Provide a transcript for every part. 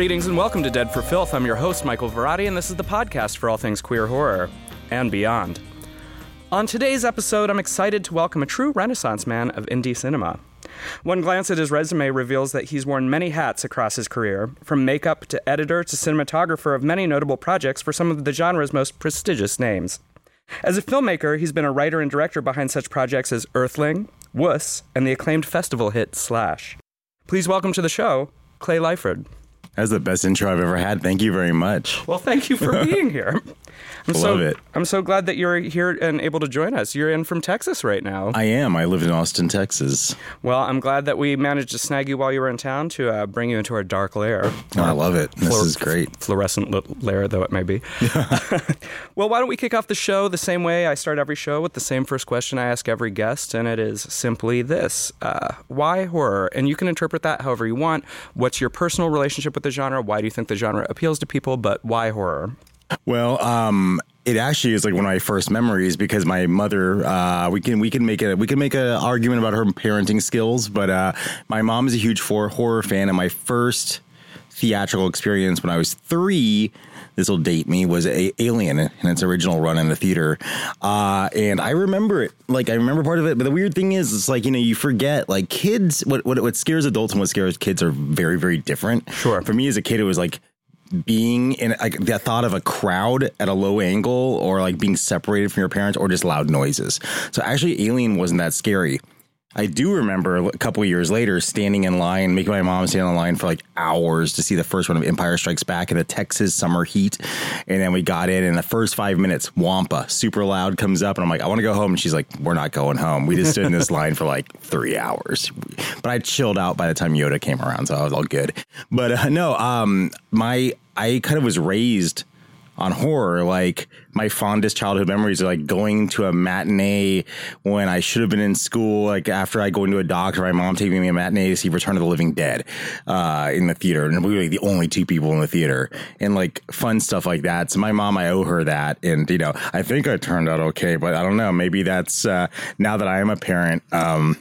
Greetings and welcome to Dead for Filth. I'm your host, Michael Varrati, and this is the podcast for all things queer horror and beyond. On today's episode, I'm excited to welcome a true renaissance man of indie cinema. One glance at his resume reveals that he's worn many hats across his career, from makeup to editor to cinematographer of many notable projects for some of the genre's most prestigious names. As a filmmaker, he's been a writer and director behind such projects as Earthling, Wuss, and the acclaimed festival hit Slash. Please welcome to the show, Clay Liford. That's the best intro I've ever had. Thank you very much. Well, thank you for being here. I'm so, Love it. I'm so glad that you're here and able to join us. You're in from Texas right now. I am. I live in Austin, Texas. Well, I'm glad that we managed to snag you while you were in town to uh, bring you into our dark lair. Oh, I love it. This Fluor- is great. Fluorescent lair, though it may be. well, why don't we kick off the show the same way I start every show with the same first question I ask every guest, and it is simply this uh, Why horror? And you can interpret that however you want. What's your personal relationship with the genre? Why do you think the genre appeals to people? But why horror? Well, um, it actually is like one of my first memories because my mother. Uh, we can we can make a we can make an argument about her parenting skills, but uh, my mom is a huge horror fan, and my first theatrical experience when I was three. This will date me. Was a Alien in its original run in the theater, uh, and I remember it. Like I remember part of it. But the weird thing is, it's like you know you forget. Like kids, what what what scares adults and what scares kids are very very different. Sure. For me as a kid, it was like being in like the thought of a crowd at a low angle or like being separated from your parents or just loud noises. So actually Alien wasn't that scary. I do remember a couple of years later standing in line, making my mom stand in line for like hours to see the first one of Empire Strikes Back in the Texas summer heat. And then we got in, and the first five minutes, Wampa, super loud, comes up, and I'm like, I want to go home. And she's like, We're not going home. We just stood in this line for like three hours. But I chilled out by the time Yoda came around, so I was all good. But uh, no, um, my I kind of was raised on horror. Like my fondest childhood memories are like going to a matinee when I should have been in school. Like after I go into a doctor, my mom taking me a matinee to see Return of the Living Dead uh, in the theater, and we were like the only two people in the theater, and like fun stuff like that. So my mom, I owe her that, and you know, I think I turned out okay, but I don't know. Maybe that's uh, now that I am a parent. Um,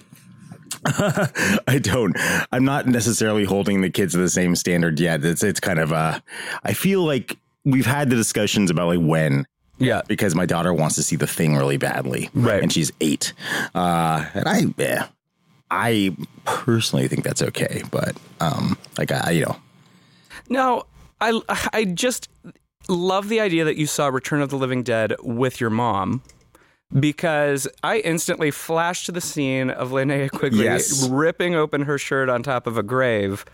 I don't. I'm not necessarily holding the kids to the same standard yet. It's it's kind of uh I feel like we've had the discussions about like when Yeah. because my daughter wants to see the thing really badly. Right. And she's eight. Uh and I yeah. I personally think that's okay, but um like I you know No, I, I just love the idea that you saw Return of the Living Dead with your mom. Because I instantly flashed to the scene of Linnea Quigley Yes. ripping open her shirt on top of a grave,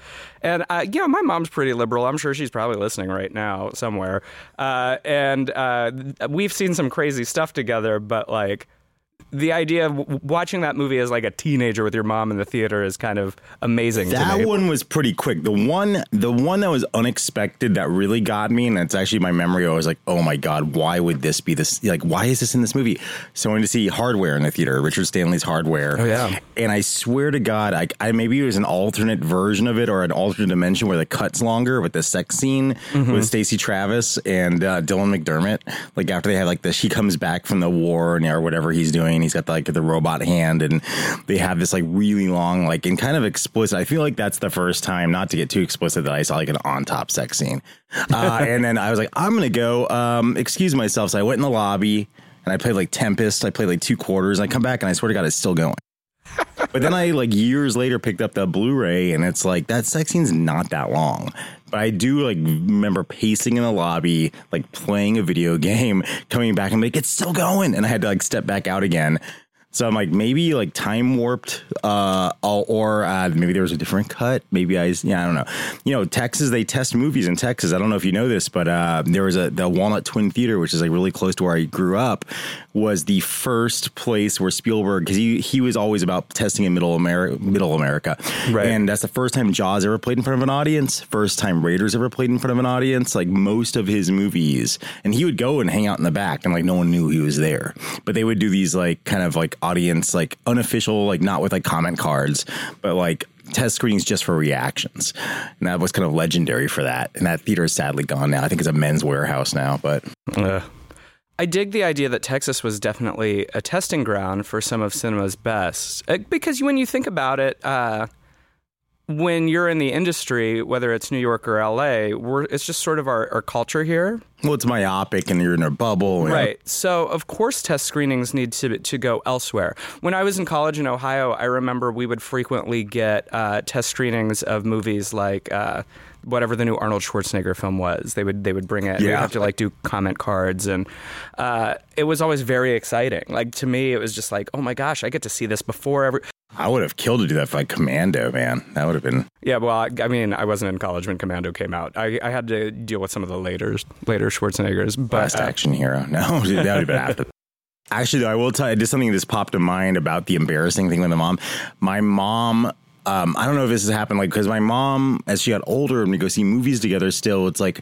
and uh, you know my mom's pretty liberal. I'm sure she's probably listening right now somewhere. Uh, and uh, we've seen some crazy stuff together, but like the idea of w- watching that movie as like a teenager with your mom in the theater is kind of amazing. to That me. one was pretty quick. The one, the one that was unexpected that really got me, and it's actually my memory. I was like, "Oh my god, why would this be this? Like, why is this in this movie?" So I went to see Hardware in the theater, Richard Stanley's Hardware. Oh, yeah. and I swear to God, I, I maybe it was an alternate version of it or an alternate dimension where the cut's longer with the sex scene Mm-hmm. with Stacey Travis and uh, Dylan McDermott. Like after they have like this, he comes back from the war and or whatever he's doing. He's got like the robot hand, and they have this like really long, like and kind of explicit. I feel like that's the first time, not to get too explicit, that I saw like an on top sex scene. Uh, and then I was like, I'm gonna go um, excuse myself. So I went in the lobby and I played like Tempest. I played like two quarters. I come back and I swear to God, it's still going. But then I like years later picked up the Blu-ray and it's like that sex scene's not that long. But I do like remember pacing in the lobby, like playing a video game, coming back and like it's still going, and I had to like step back out again. So I'm like maybe like time warped, uh, or uh, maybe there was a different cut. Maybe I, yeah, I don't know. You know, Texas they test movies in Texas. I don't know if you know this, but uh, there was a the Walnut Twin Theater, which is like really close to where I grew up, was the first place where Spielberg because he he was always about testing in middle America, middle America, Right. And that's the first time Jaws ever played in front of an audience. First time Raiders ever played in front of an audience. Like most of his movies, and he would go and hang out in the back, and like no one knew he was there. But they would do these like kind of like audience, like unofficial, like not with like comment cards, but like test screenings just for reactions. And that was kind of legendary for that. And that theater is sadly gone now. I think it's a Men's Wearhouse now, but Ugh. I dig the idea that Texas was definitely a testing ground for some of cinema's best. Uh, Because when you think about it, uh, when you're in the industry, whether it's New York or LA, we're, it's just sort of our, our culture here. Well, it's myopic and you're in a bubble. you know. Right. So, of course, test screenings need to, to go elsewhere. When I was in college in Ohio, I remember we would frequently get uh, test screenings of movies like. Uh, whatever the new Arnold Schwarzenegger film was, they would they would bring it. Yeah. have to like do comment cards, and uh, it was always very exciting. Like to me, it was just like, oh my gosh, I get to see this before every. I would have killed to do that for like Commando, man. That would have been. Yeah, well, I, I mean, I wasn't in college when Commando came out. I, I had to deal with some of the later later Schwarzeneggers, but Best uh, action hero. No, that would have been after. Actually, though, I will tell you, just something that just popped in mind about the embarrassing thing with the mom. My mom, um, I don't know if this has happened, like, because my mom, as she got older and we go see movies together still, it's like,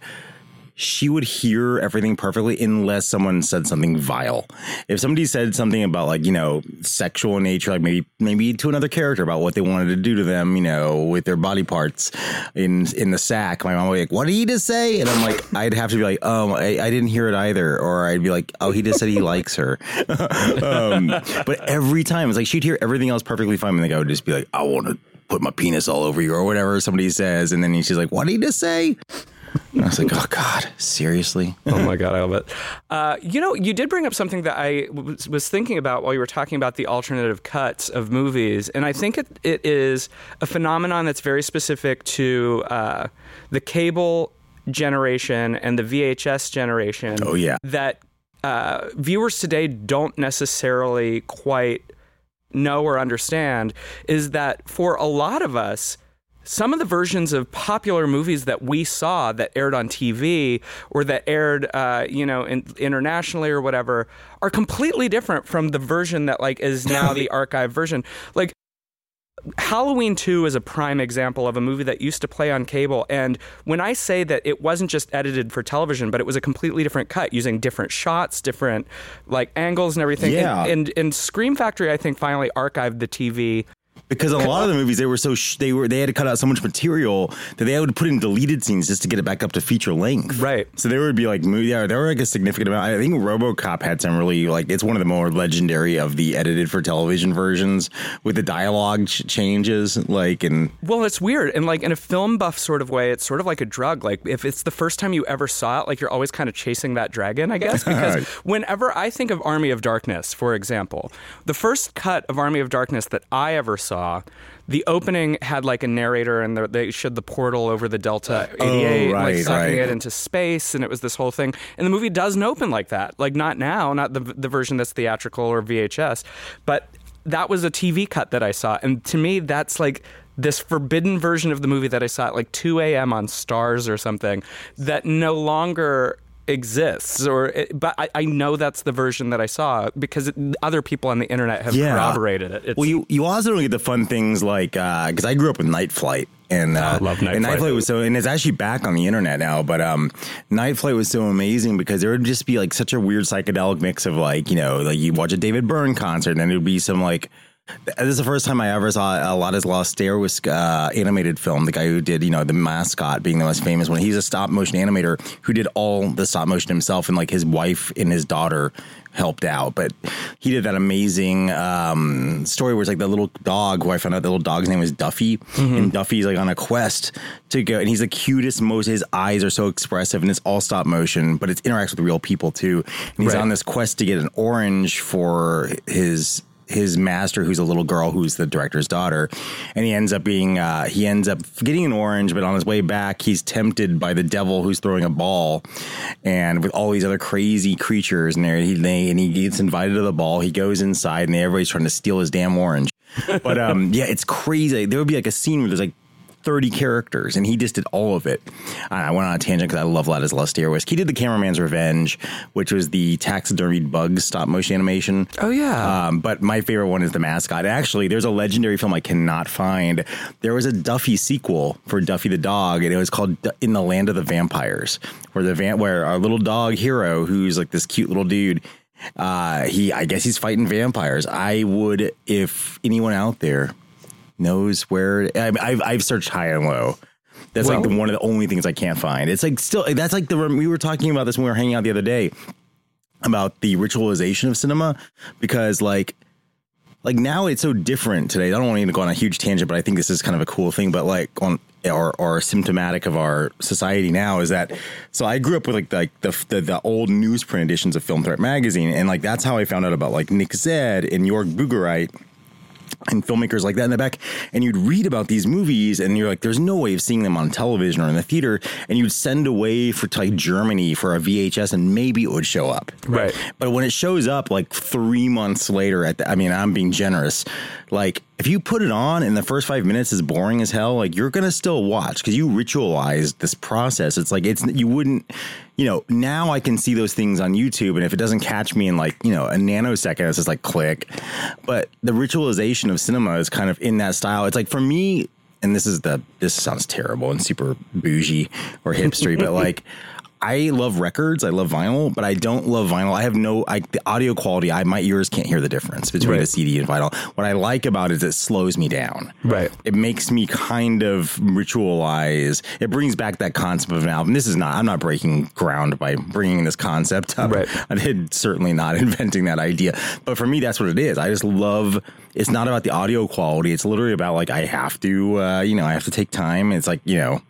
she would hear everything perfectly unless someone said something vile. If somebody said something about like, you know, sexual nature, like maybe maybe to another character about what they wanted to do to them, you know, with their body parts in in the sack, my mom would be like, What did he just say? And I'm like, I'd have to be like, Oh, I, I didn't hear it either. Or I'd be like, Oh, he just said he likes her. um, but every time it's like she'd hear everything else perfectly fine, and the guy would just be like, I want to put my penis all over you or whatever somebody says, and then she's like, What did he just say? And I was like, oh God, seriously? oh my god, I love it. Uh, you know, you did bring up something that I was, was thinking about while you were talking about the alternative cuts of movies, and I think it, it is a phenomenon that's very specific to uh, the cable generation and the VHS generation. Oh, yeah. that uh, viewers today don't necessarily quite know or understand is that for a lot of us, some of the versions of popular movies that we saw that aired on TV or that aired, uh, you know, in, internationally or whatever, are completely different from the version that like is now the archive version. Like Halloween 2 is a prime example of a movie that used to play on cable. And when I say that it wasn't just edited for television, but it was a completely different cut using different shots, different like angles and everything. Yeah. And, and, and Scream Factory, I think, finally archived the TV. Because a lot of the movies they were so sh- they were they had to cut out so much material that they had to put in deleted scenes just to get it back up to feature length. Right. So there would be like movie. Yeah, there were like a significant amount. I think RoboCop had some really like it's one of the more legendary of the edited for television versions with the dialogue ch- changes. Like and Well, it's weird. And like in a film buff sort of way, it's sort of like a drug. Like if it's the first time you ever saw it, like you're always kind of chasing that dragon, I guess. Because whenever I think of Army of Darkness, for example, the first cut of Army of Darkness that I ever saw, the opening had like a narrator and the, they showed the portal over the Delta 88, and, like sucking right. it into space, and it was this whole thing. And the movie doesn't open like that. Like not now, not the the version that's theatrical or VHS, but that was a TV cut that I saw, and to me, that's like this forbidden version of the movie that I saw at like 2 a.m. on Starz or something that no longer exists or but I, I know that's the version that I saw because it, other people on the internet have Yeah. corroborated it. It's, well, you you also don't get the fun things like because I grew up with Night Flight. And uh, I love Night and Night Flight. Flight was so, and it's actually back on the internet now. But um, Night Flight was so amazing because there would just be like such a weird psychedelic mix of like you know like you watch a David Byrne concert and then it would be some like this is the first time I ever saw a lot of Lost Stair was uh, animated film. The guy who did, you know, the mascot being the most famous one. He's a stop motion animator who did all the stop motion himself, and like his wife and his daughter helped out. But he did that amazing um, story where it's like the little dog who I found out the little dog's name was Duffy, and Duffy's like on a quest to go, and he's the cutest. Most his eyes are so expressive, and it's all stop motion, but it interacts with real people too. And he's Right. on this quest to get an orange for his his master who's a little girl who's the director's daughter and he ends up being uh, he ends up getting an orange but on his way back he's tempted by the devil who's throwing a ball. And with all these other crazy creatures and there he they, and he gets invited to the ball. He goes inside and everybody's trying to steal his damn orange. But um yeah it's crazy. There would be like a scene where there's like 30 characters and he just did all of it. I went on a tangent because I love Ladislas Starevich. He did the Cameraman's Revenge, which was the taxidermied bugs stop motion animation. Oh, yeah. Um, but my favorite one is the mascot. Actually, there's a legendary film I cannot find. There was a Duffy sequel for Duffy the dog, and it was called In the Land of the Vampires, where the van- where our little dog hero, who's like this cute little dude, uh, he I guess he's fighting vampires. I would if anyone out there knows where I, I've I've searched high and low. That's like the, one of the only things I can't find. It's like still that's like the we were talking about this when we were hanging out the other day about the ritualization of cinema because like like now it's so different today. I don't want to go on a huge tangent, but I think this is kind of a cool thing. But like on or or symptomatic of our society now is that so I grew up with like the, like the, the the old newsprint editions of Film Threat magazine, and like that's how I found out about like Nick Zedd and Jörg Buttgereit and filmmakers like that in the back and you'd read about these movies and you're like there's no way of seeing them on television or in the theater and you'd send away for to like Germany for a VHS and maybe it would show up. Right. but when it shows up like 3 months later at the, I mean I'm being generous like if you put it on and the first 5 minutes is boring as hell like you're going to still watch cuz you ritualized this process. It's like it's you wouldn't you know, now I can see those things on YouTube, and if it doesn't catch me in like you know a nanosecond, it's just like click. But the ritualization of cinema is kind of in that style. It's like for me, and this is the this sounds terrible and super bougie or hipstery, but like. I love records. I love vinyl, but I don't love vinyl. I have no I, the audio quality. I my ears can't hear the difference between Right. a CD and vinyl. What I like about it is it slows me down. Right. It makes me kind of ritualize. It brings back that concept of an album. This is not. I'm not breaking ground by bringing this concept up. Right. I did certainly not inventing that idea. But for me, that's what it is. I just love. It's not about the audio quality. It's literally about like I have to. Uh, you know, I have to take time. It's like you know.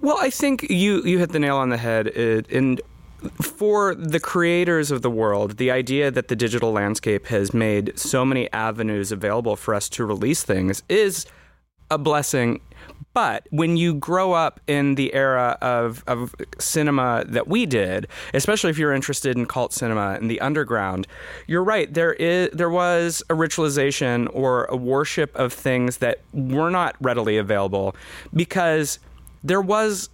Well, I think you you hit the nail on the head. It, and for the creators of the world, the idea that the digital landscape has made so many avenues available for us to release things is a blessing. But when you grow up in the era of, of cinema that we did, especially if you're interested in cult cinema and the underground, you're right. There is there was a ritualization or a worship of things that were not readily available because there was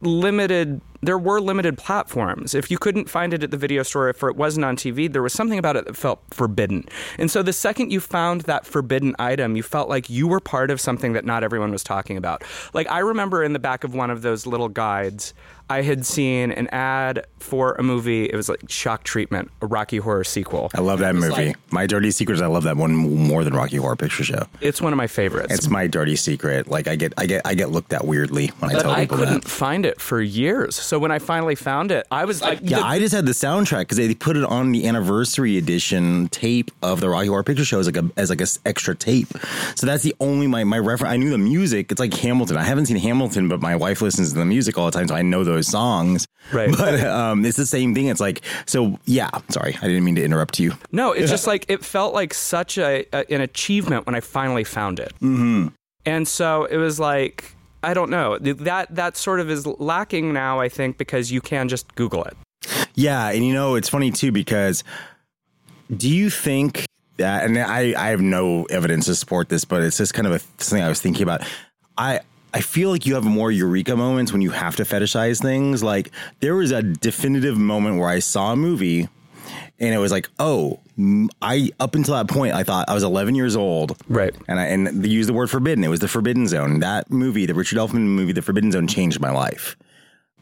limited there were limited platforms. If you couldn't find it at the video store if it wasn't on tv there was something about it that felt forbidden. And so the second you found that forbidden item you felt like you were part of something that not everyone was talking about. Like i remember in the back of one of those little guides i had seen an ad for a movie it was like shock treatment a rocky horror sequel I love that movie. like- my Dirty Secrets. I love that one more than Rocky Horror Picture Show. it's one of my favorites It's my dirty secret. Like I get, I get, I get looked at weirdly when I but tell I people that. I couldn't find it for years. So when I finally found it, I was like, Yeah, the- I just had the soundtrack because they put it on the anniversary edition tape of the Rocky Horror Picture Show as like a as like a extra tape. So that's the only my my reference. I knew the music. It's like Hamilton. I haven't seen Hamilton, but my wife listens to the music all the time, so I know those songs. Right. But um, it's the same thing. It's like so. Yeah. Sorry, I didn't mean to interrupt you. No, it's just like it felt like such a, a an achievement when I finally found it. Mm-hmm. And so it was like I don't know that that sort of is lacking now. I think because you can just Google it. Yeah, and you know it's funny too because do you think that? And I I have no evidence to support this, but it's just kind of a something I was thinking about. I. I feel like you have more eureka moments when you have to fetishize things. Like there was a definitive moment where I saw a movie and it was like, oh, I up until that point I thought I was 11 years old, Right. And I and they used the word forbidden. It was the Forbidden Zone. That movie, the Richard Elfman movie, The Forbidden Zone, changed my life.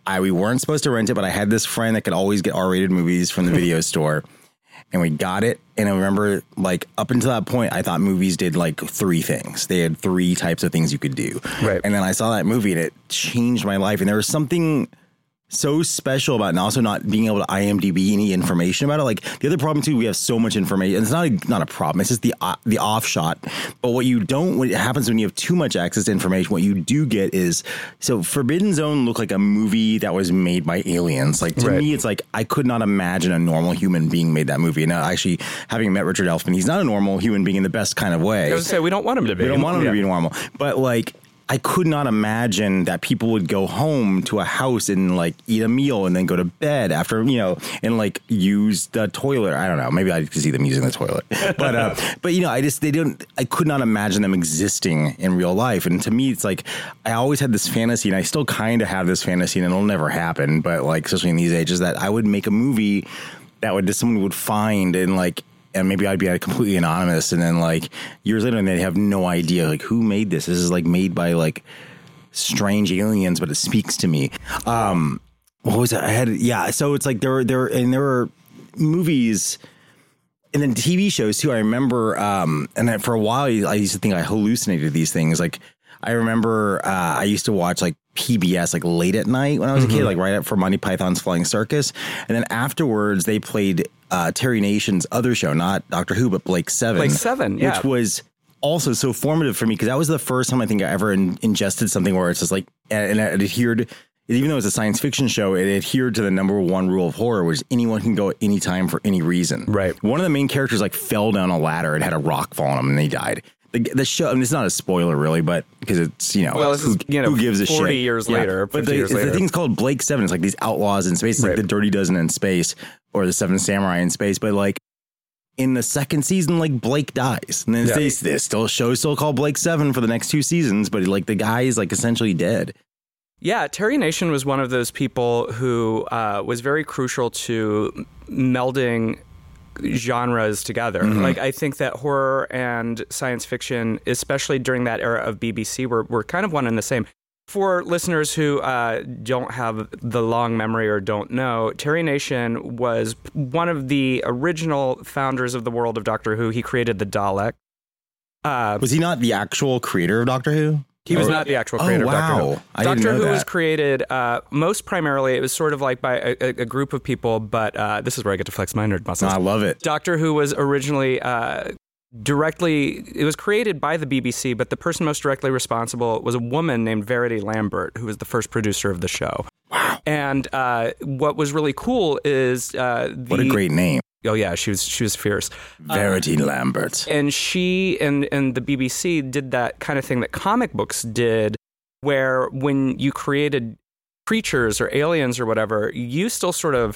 I we weren't supposed to rent it, but I had this friend that could always get R-rated movies from the video store, and we got it. And I remember, like up until that point, I thought movies did like three things. They had three types of things you could do. Right. And then I saw that movie, and it changed my life. And there was something so special about and also not being able to IMDb any information about it. Like the other problem too, we have so much information. It's not a, not a problem. It's just the uh, the offshot. But what you don't, what happens when you have too much access to information, what you do get is so Forbidden Zone looked like a movie that was made by aliens. Like to Right. me, it's like I could not imagine a normal human being made that movie. And actually, having met Richard Elfman, he's not a normal human being in the best kind of way. I was say we don't want him to be. We don't want them Yeah. to be normal. But like, I could not imagine that people would go home to a house and like eat a meal and then go to bed after you know and like use the toilet. I don't know. Maybe I could see them using the toilet, but uh, but you know, I just they didn't. I could not imagine them existing in real life. And to me, it's like I always had this fantasy, and I still kind of have this fantasy, and it'll never happen. But like, especially in these ages, that I would make a movie that would just someone would find and like and maybe I'd be completely anonymous, and then like years later, and they have no idea like who made this. This is like made by like strange aliens, but it speaks to me. Um, what was it? I had yeah. So it's like there were there were, and there were movies. And then TV shows too. I remember, um, and then for a while, I used to think I hallucinated these things. Like I remember, uh, I used to watch like PBS like late at night when I was a kid, like right up for Monty Python's Flying Circus. And then afterwards, they played uh, Terry Nation's other show, not Doctor Who, but Blake Seven. Blake Seven, yeah. which was also so formative for me because that was the first time I think I ever in, ingested something where it's just like and it adhered. Even though it's a science fiction show, it adhered to the number one rule of horror, which is anyone can go at any time for any reason. Right. One of the main characters like fell down a ladder and had a rock fall on him, and they died. The, the show, I mean, it's not a spoiler really, but because it's you know, Well, this who, is, you know, who gives a 40 shit? years later, But the, years the later. thing's called Blake Seven. It's like these outlaws in space, it's Right. like the Dirty Dozen in space, or the Seven Samurai in space. But like in the second season, like Blake dies, and then Yeah. they, they still show still called Blake Seven for the next two seasons. But like the guy is like essentially dead. Yeah, Terry Nation was one of those people who uh, was very crucial to melding genres together. Like I think that horror and science fiction, especially during that era of BBC, were were kind of one and the same. For listeners who uh, don't have the long memory or don't know, Terry Nation was one of the original founders of the world of Doctor Who. He created the Dalek. Uh, Was he not the actual creator of Doctor Who? he was not the actual Oh, creator of Doctor wow. Who. I Doctor Who was created uh, most primarily, it was sort of like by a, a, a group of people, but uh, this is where I get to flex my nerd muscles. I love it. Doctor Who was originally uh, directly, it was created by the BBC, but the person most directly responsible was a woman named Verity Lambert, who was the first producer of the show. Wow. And uh, what was really cool is uh, the. What a great name, Oh, yeah, she was, she was fierce Verity Lambert. and she and and the BBC did that kind of thing that comic books did, where when you created creatures or aliens or whatever, you still sort of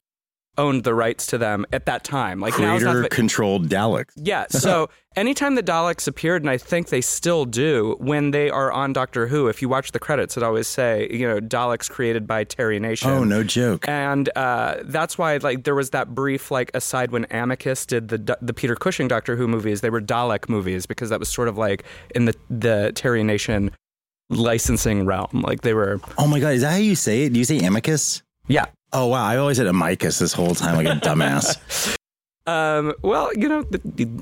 owned the rights to them at that time. Like now, it's not Creator controlled Daleks. yeah. So anytime the Daleks appeared, and I think they still do when they are on Doctor Who, if you watch the credits, it always say you know Daleks created by Terry Nation. Oh, no joke. And uh, that's why, like, there was that brief, like, aside when Amicus did the the Peter Cushing Doctor Who movies. They were Dalek movies because that was sort of like in the the Terry Nation licensing realm. Like they were, Oh my god, is that how you say it? Do you say amicus? yeah. Oh wow, I always had said amicus this whole time like a dumbass. Um, well, you know,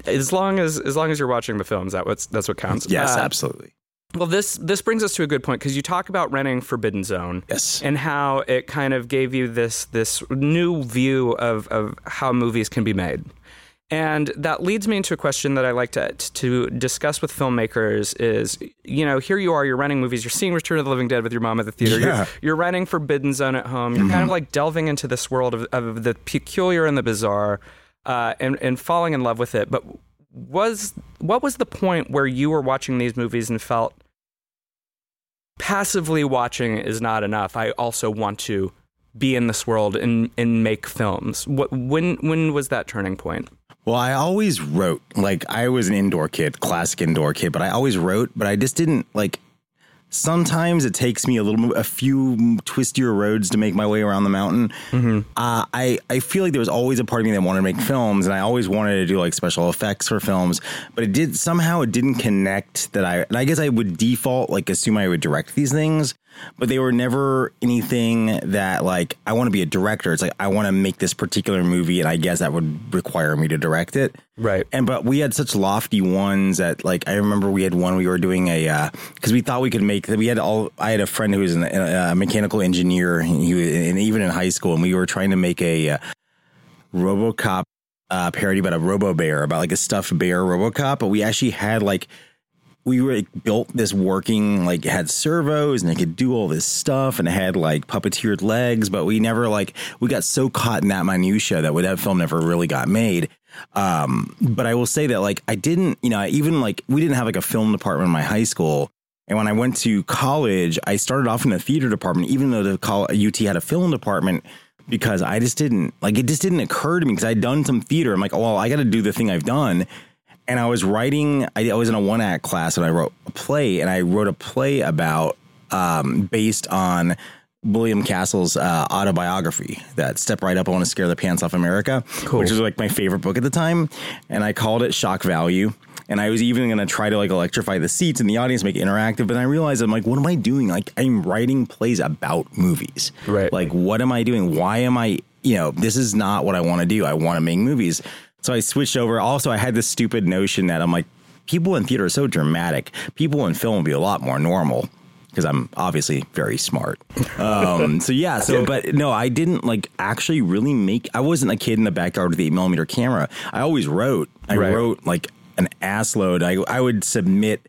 as long as as long as you're watching the films, that what's that's what counts. yes, Uh, absolutely. Well, this this brings us to a good point because you talk about renting Forbidden Zone. Yes. and how it kind of gave you this this new view of, of how movies can be made. And that leads me into a question that I like to to discuss with filmmakers is, you know, here you are, you're renting movies, you're seeing Return of the Living Dead with your mom at the theater, Yeah. you're, you're renting Forbidden Zone at home, you're kind of like delving into this world of, of the peculiar and the bizarre, uh, and and falling in love with it. But was what was the point where you were watching these movies and felt passively watching is not enough. I also want to be in this world and and make films. What when when was that turning point? Well, I always wrote. Like I was an indoor kid, classic indoor kid, but I always wrote, but I just didn't like sometimes it takes me a little a few twistier roads to make my way around the mountain. Uh, I I feel like there was always a part of me that wanted to make films, and I always wanted to do like special effects for films. But it did somehow it didn't connect that I. And I guess I would default like assume I would direct these things, but they were never anything that like I want to be a director. It's like I want to make this particular movie, and I guess that would require me to direct it. Right. And but we had such lofty ones that like I remember we had one we were doing a because we thought we could make that we had all I had a friend who was an, a mechanical engineer and he was, and even in high school and we were trying to make a uh, RoboCop uh, parody about a Robo Bear about like a stuffed bear RoboCop, but we actually had like we were built this working like it had servos and it could do all this stuff and it had like puppeteered legs, but we never like we got so caught in that minutia that that film never really got made. Um, but I will say that like I didn't, you know, I even like we didn't have like a film department in my high school. And when I went to college, I started off in the theater department, even though the col- UT had a film department, because I just didn't like it. Just didn't occur to me because I'd done some theater. I'm like, oh, well, I got to do the thing I've done. And I was writing. I, I was in a one act class, and I wrote a play, and I wrote a play about um, based on William Castle's uh, autobiography, that "Step Right Up, I Want to Scare the Pants Off America," which was like my favorite book at the time, and I called it Shock Value. And I was even going to try to like electrify the seats in the audience, make it interactive. But I realized I'm like, what am I doing? Like, I'm writing plays about movies. Right. Like, what am I doing? Why am I, you know, this is not what I want to do. I want to make movies. So I switched over. Also, I had this stupid notion that I'm like, people in theater are so dramatic. People in film would be a lot more normal. because I'm obviously very smart. Um, so yeah, so but no, I didn't like actually really make. I wasn't a kid in the backyard with the eight millimeter camera. I always wrote. I Right. wrote like an ass load. I I would submit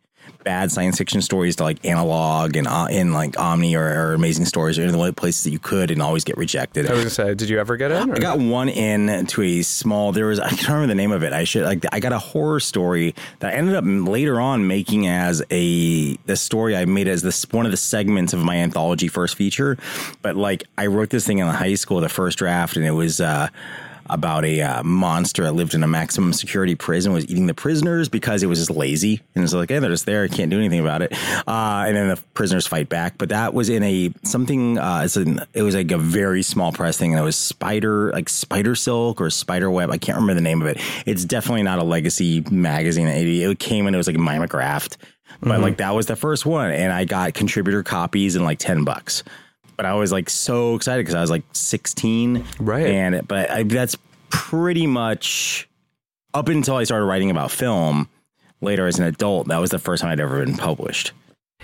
bad science fiction stories to like analog and uh, in like Omni or, or Amazing Stories or any of the places that you could, and always get rejected. I was gonna say, did you ever get in? or- I got one in to a small. There was I can't remember the name of it. I should like I got a horror story that I ended up later on making as a the story I made as this one of the segments of my anthology first feature. But like I wrote this thing in high school, the first draft, and it was. uh about a uh, monster that lived in a maximum security prison was eating the prisoners because it was just lazy. And it's like hey they're just there. I can't do anything about it. Uh, and then the prisoners fight back. But that was in a something uh, it's an, it was like a very small press thing. And it was spider like spider silk or spider web. I can't remember the name of it. It's definitely not a legacy magazine. It, it came and it was like mimeographed. But like that was the first one. And I got contributor copies in like 10 bucks but I was like so excited because I was like 16. Right. And, but I, that's pretty much up until I started writing about film later as an adult. That was the first time I'd ever been published.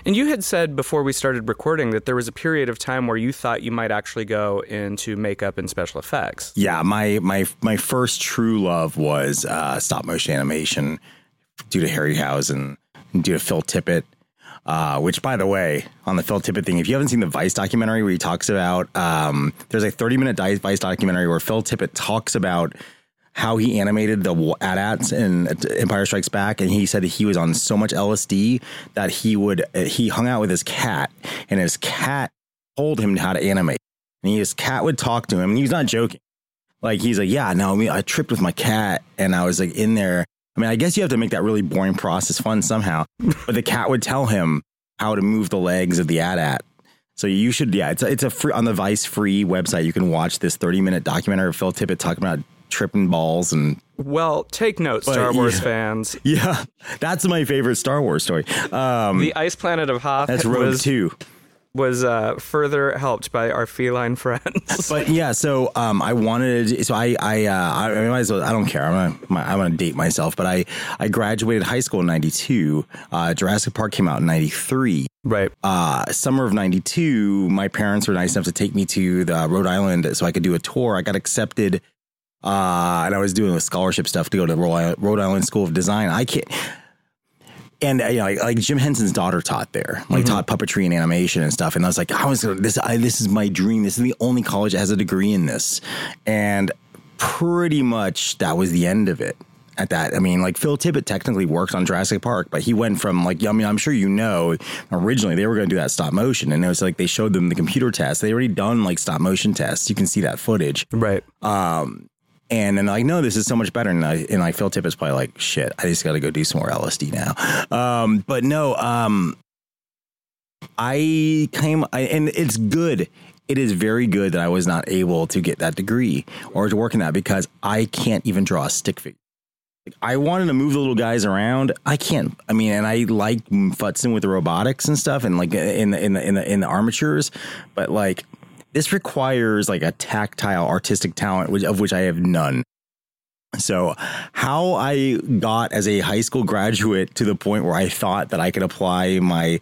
And you had said before we started recording that there was a period of time where you thought you might actually go into makeup and special effects. Yeah. My, my, my first true love was uh, stop motion animation due to Harryhausen, due to Phil Tippett. Uh, which, by the way, on the Phil Tippett thing, if you haven't seen the Vice documentary where he talks about, um, there's a 30 minute Vice documentary where Phil Tippett talks about how he animated the AT-ATs in Empire Strikes Back, and he said that he was on so much LSD that he would uh, he hung out with his cat, and his cat told him how to animate, and his cat would talk to him, and he's not joking. Like he's like, yeah, no, I mean, I tripped with my cat, and I was like in there. I mean, I guess you have to make that really boring process fun somehow. But the cat would tell him how to move the legs of the AT-AT. So you should, yeah, it's a, it's a free on the Vice free website. You can watch this thirty minute documentary of Phil Tippett talking about tripping balls and Well, take note, Star But, Wars yeah. fans. yeah, that's my favorite Star Wars story. Um, The ice planet of Hoth that's Rogue was, Two. Was uh, further helped by our feline friends. But yeah, so um, I wanted, so I, I, uh, I, I might as well, I don't care. I'm gonna, I'm gonna date myself, but I, I graduated high school in '92. Uh, Jurassic Park came out in '93. right. uh, summer of 92, my parents were nice enough to take me to the Rhode Island so I could do a tour. I got accepted, uh, and I was doing the scholarship stuff to go to the Rhode Island School of Design. I can't. And you know, like, like Jim Henson's daughter taught there, like taught puppetry and animation and stuff. And I was like, I was this. I, this is my dream. This is the only college that has a degree in this. And pretty much that was the end of it. At that, I mean, like Phil Tippett technically worked on Jurassic Park, but he went from like, I mean, I'm sure you know, originally they were going to do that stop motion, and it was like they showed them the computer test. They already done like stop motion tests. You can see that footage. Right. Um, and then like, no, this is so much better. And, I, and like Phil Tippett's probably like, shit, I just got to go do some more LSD now. Um, but no, um, I came, I, and it's good. It is very good that I was not able to get that degree or to work in that because I can't even draw a stick figure. I wanted to move the little guys around. I can't. I mean, and I like futzing with the robotics and stuff, and like in the in the in the in the armatures, but like this requires like a tactile artistic talent, which, of which I have none. So, how I got as a high school graduate to the point where I thought that I could apply my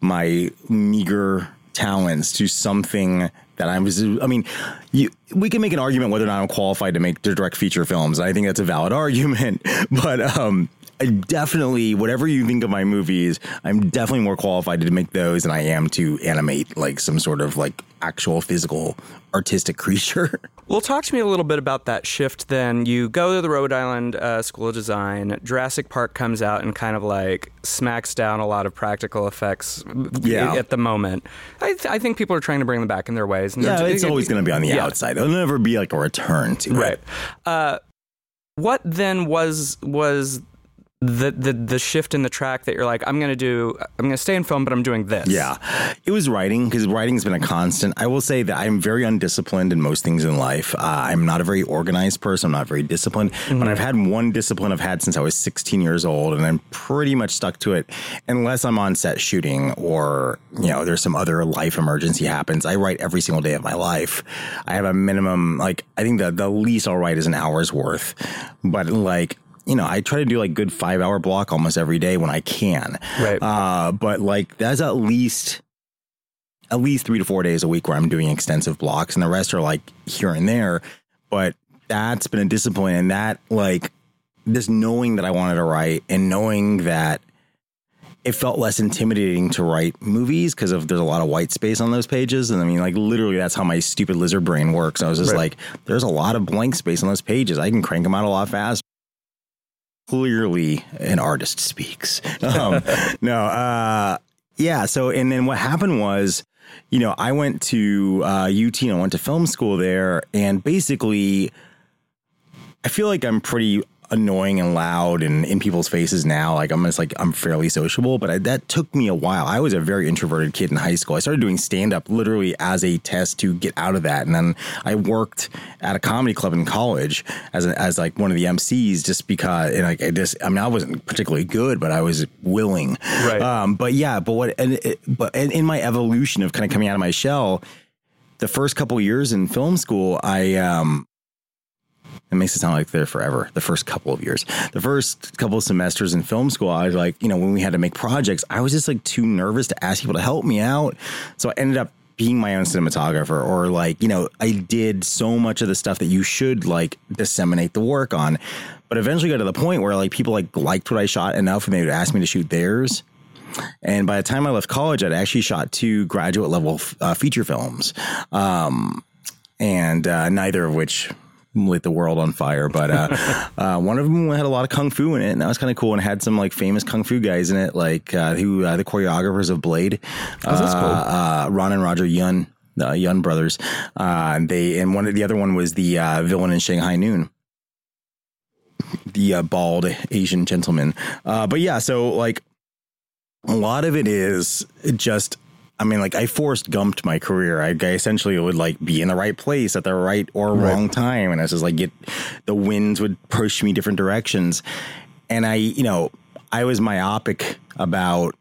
my meager talents to something that I was. I mean, you, we can make an argument whether or not I'm qualified to make direct feature films. I think that's a valid argument, but um, I definitely, whatever you think of my movies, I'm definitely more qualified to make those than I am to animate like some sort of like actual physical artistic creature. Well, talk to me a little bit about that shift then. You go to the Rhode Island uh, School of Design. Jurassic Park comes out and kind of like smacks down a lot of practical effects Yeah. at the moment. I, th- I think people are trying to bring them back in their ways. Yeah, they're- it's always going to be on the Yeah. outside. It'll never be like a return to Right. it. Uh, what then was was the, the the shift in the track that you're like, I'm gonna do I'm gonna stay in film, but I'm doing this. Yeah, it was writing because writing's been a constant. I will say that I'm very undisciplined in most things in life. Uh, I'm not a very organized person. I'm not very disciplined, but I've had one discipline I've had since I was 16 years old, and I'm pretty much stuck to it. Unless I'm on set shooting or you know there's some other life emergency happens, I write every single day of my life. I have a minimum like I think the the least I'll write is an hour's worth, but like you know, I try to do like good five hour block almost every day when I can. Right. Uh, but like that's at least at least three to four days a week where I'm doing extensive blocks, and the rest are like here and there. But that's been a discipline, and that like this knowing that I wanted to write and knowing that it felt less intimidating to write movies because of there's a lot of white space on those pages. And I mean, like literally, that's how my stupid lizard brain works. I was just Right. like, there's a lot of blank space on those pages. I can crank them out a lot faster. Clearly, an artist speaks. Um, no, uh, yeah. So, and then what happened was, you know, I went to uh, UT and I went to film school there, and basically, I feel like I'm pretty annoying and loud and in people's faces now. Like I'm just like I'm fairly sociable, but I, that took me a while. I was a very introverted kid in high school. I started doing stand up literally as a test to get out of that, and then I worked at a comedy club in college as a, as like one of the MCs just because and like I just I mean I wasn't particularly good, but I was willing. Right. Um, but yeah, but what and it, but and in my evolution of kind of coming out of my shell, the first couple years in film school, I um it makes it sound like they're forever. The first couple of years, the first couple of semesters in film school, I was like, you know, when we had to make projects, I was just like too nervous to ask people to help me out. So I ended up being my own cinematographer, or like, you know, I did so much of the stuff that you should like disseminate the work on. But eventually got to the point where like people like liked what I shot enough and they would ask me to shoot theirs. And by the time I left college, I'd actually shot two graduate level uh, feature films, um, and uh, neither of which lit the world on fire. But uh, uh, one of them had a lot of kung fu in it, and that was kind of cool. And had some like famous kung fu guys in it, like uh, who uh, the choreographers of Blade, Oh, that's cool. uh, uh, Ron and Roger Yun, the Yun brothers. Uh, and they and one of the other one was the uh, villain in Shanghai Noon the uh, bald Asian gentleman. Uh, but yeah, so like a lot of it is just. I mean, like I Forrest Gumped my career. I, I essentially would like be in the right place at the right or Right. wrong time, and I was just like get the winds would push me different directions, and I, you know, I was myopic about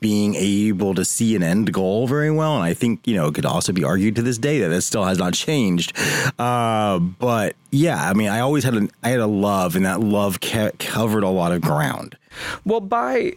being able to see an end goal very well. And I think, you know, it could also be argued to this day that it still has not changed. Uh, but yeah, I mean, I always had a, I had a love and that love ca- covered a lot of ground. Well, by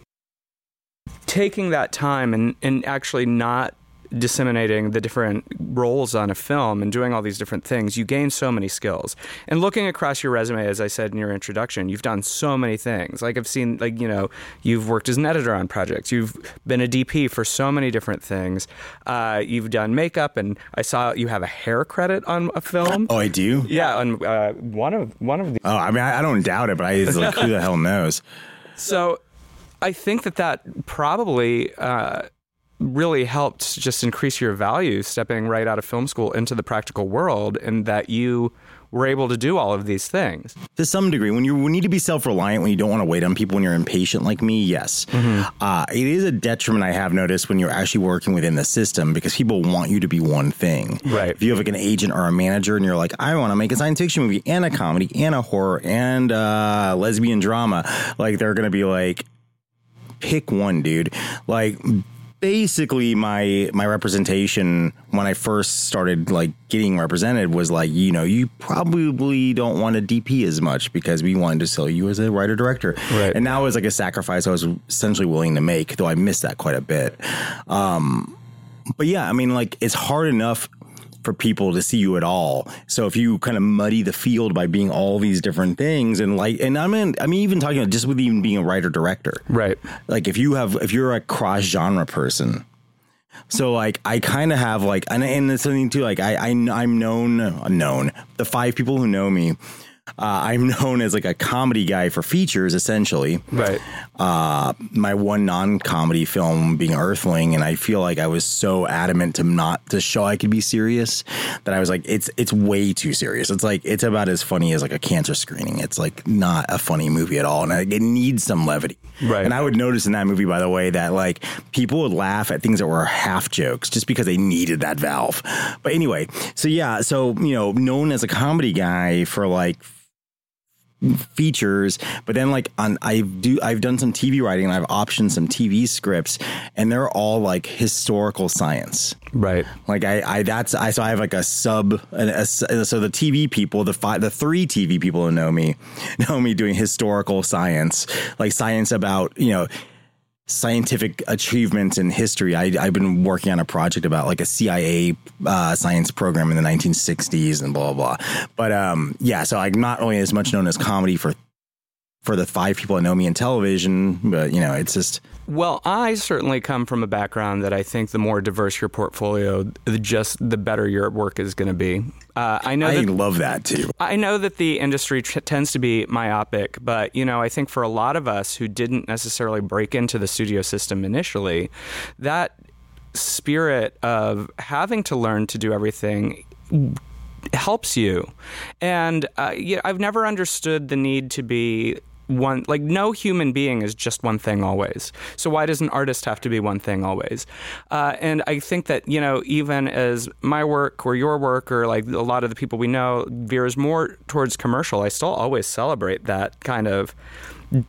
taking that time and, and actually not disseminating the different roles on a film and doing all these different things, you gain so many skills. And looking across your resume, as I said in your introduction, you've done so many things. Like I've seen, like, you know, you've worked as an editor on projects, you've been a DP for so many different things. Uh, you've done makeup, and I saw you have a hair credit on a film. Oh, I do? Yeah, on uh, one of one of the Oh, I mean, I, I don't doubt it, but I like, who the hell knows? So I think that that probably uh, really helped just increase your value stepping right out of film school into the practical world and that you were able to do all of these things. To some degree, when you need to be self reliant, when you don't want to wait on people, when you're impatient like me, yes. Uh, it is a detriment I have noticed when you're actually working within the system because people want you to be one thing. Right. If you have like an agent or a manager and you're like, I want to make a science fiction movie and a comedy and a horror and uh, lesbian drama, like they're going to be like, pick one, dude. Like basically my my representation when I first started like getting represented was like, you know, you probably don't want a DP as much because we wanted to sell you as a writer director. Right. And that was like a sacrifice I was essentially willing to make, though I missed that quite a bit. Um but yeah, I mean like it's hard enough for people to see you at all. So if you kind of muddy the field by being all these different things and like and I mean I mean even talking about just with even being a writer director Right. like if you have if you're a cross genre person so like i kind of have like and, and it's something too like i, I i'm known known the five people who know me uh, i'm known as like a comedy guy for features essentially Right. uh, my one non-comedy film being Earthling, and I feel like I was so adamant to not to show I could be serious that I was like, it's it's way too serious. It's like it's about as funny as like a cancer screening. It's like not a funny movie at all, and I, it needs some levity. Right. And I would notice in that movie, by the way, that like people would laugh at things that were half jokes just because they needed that valve. But anyway, so yeah, so you know, known as a comedy guy for like features but then like on i do i've done some tv writing and i've optioned some tv scripts and they're all like historical science Right. like i i that's i so i have like a sub a, a- so the tv people the five the three tv people who know me know me doing historical science like science about you know scientific achievements in history. I, have been working on a project about like a CIA uh, science program in the 1960s and blah blah. blah. But um, yeah, so I'm not only as much known as comedy for for the five people that know me in television, but you know, it's just. Well, I certainly come from a background that I think the more diverse your portfolio, the just the better your work is going to be. Uh, I know. I that, love that too. I know that the industry t- tends to be myopic, but you know, I think for a lot of us who didn't necessarily break into the studio system initially, that spirit of having to learn to do everything helps you. And uh, yeah, I've never understood the need to be one like no human being is just one thing always so why does an artist have to be one thing always uh, and i think that you know even as my work or your work or like a lot of the people we know veers more towards commercial i still always celebrate that kind of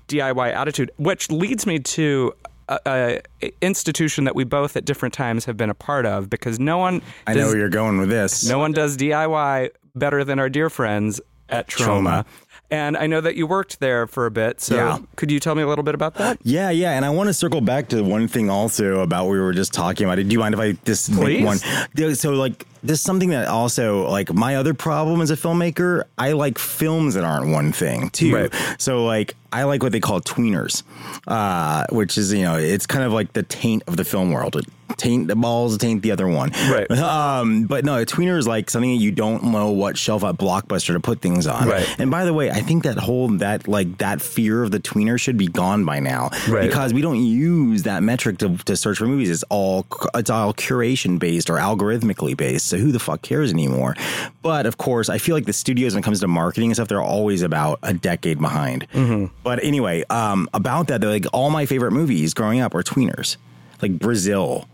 diy attitude which leads me to a, a, institution that we both at different times have been a part of because no one I know where you're going with this. No one does DIY better than our dear friends at Trauma. Troma. And I know that you worked there for a bit. So yeah. could you tell me a little bit about that? Yeah, yeah. And I want to circle back to one thing also about what we were just talking about. Do you mind if I just Please? make one? So like this is something that also like my other problem as a filmmaker, I like films that aren't one thing too. Right. So like I like what they call tweeners, uh, which is you know it's kind of like the taint of the film world. It taint the balls, taint the other one. Right. Um, but no, a tweener is like something that you don't know what shelf at Blockbuster to put things on. Right. And by the way, I think that whole that like that fear of the tweener should be gone by now right. because we don't use that metric to, to search for movies. It's all it's all curation based or algorithmically based. So who the fuck cares anymore? But of course, I feel like the studios when it comes to marketing and stuff, they're always about a decade behind. Mm-hmm. But anyway, um, about that, like all my favorite movies growing up were tweeners, like Brazil.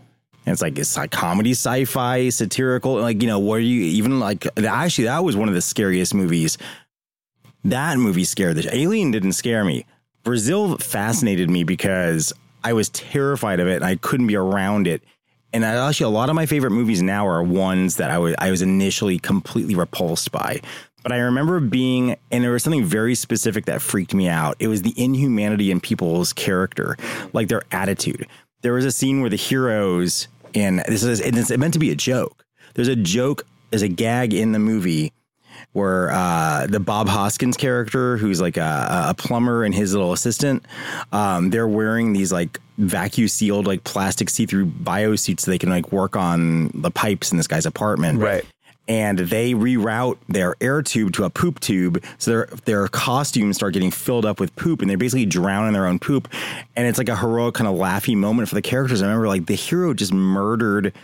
And it's like it's like comedy, sci-fi, satirical. Like you know, what are you even like? Actually, that was one of the scariest movies. That movie scared the Alien didn't scare me. Brazil fascinated me because I was terrified of it and I couldn't be around it. And actually, a lot of my favorite movies now are ones that I was I was initially completely repulsed by. But I remember being, and there was something very specific that freaked me out. It was the inhumanity in people's character, like their attitude. There was a scene where the heroes, and this is, it's meant to be a joke. There's a joke, there's a gag in the movie where uh, the Bob Hoskins character, who's like a, a plumber and his little assistant, um, they're wearing these like vacuum sealed like plastic see through bio suits so they can like work on the pipes in this guy's apartment. Right and they reroute their air tube to a poop tube. So their their costumes start getting filled up with poop, and they basically drown in their own poop. And it's like a heroic kind of laughy moment for the characters. I remember like the hero just murdered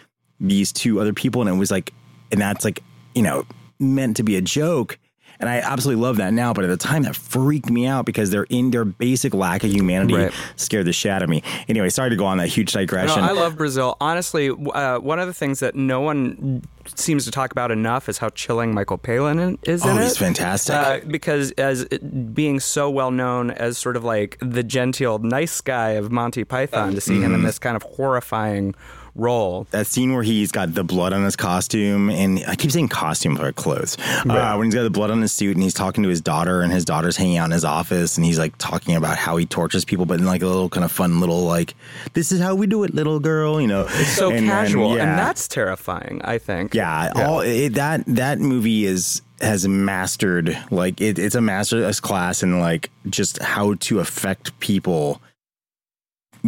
these two other people, and it was like, and that's like you know meant to be a joke. And I absolutely love that now, but at the time that freaked me out because their in their basic lack of humanity right. scared the shit out of me. Anyway, sorry to go on that huge digression. No, I love Brazil. Honestly, uh, one of the things that no one seems to talk about enough is how chilling Michael Palin is. Oh, in he's it. fantastic. Uh, because as being so well known as sort of like the genteel, nice guy of Monty Python, to see mm-hmm. him in this kind of horrifying role. That scene where he's got the blood on his costume, and I keep saying costume for clothes. Right. Uh, when he's got the blood on his suit, and he's talking to his daughter, and his daughter's hanging out in his office, and he's like talking about how he tortures people, but in like a little kind of fun little like, "This is how we do it, little girl," you know. It's so and, casual, and, yeah. and, that's terrifying. I think. Yeah, yeah. all it, that that movie is has mastered like it, it's a master class in like just how to affect people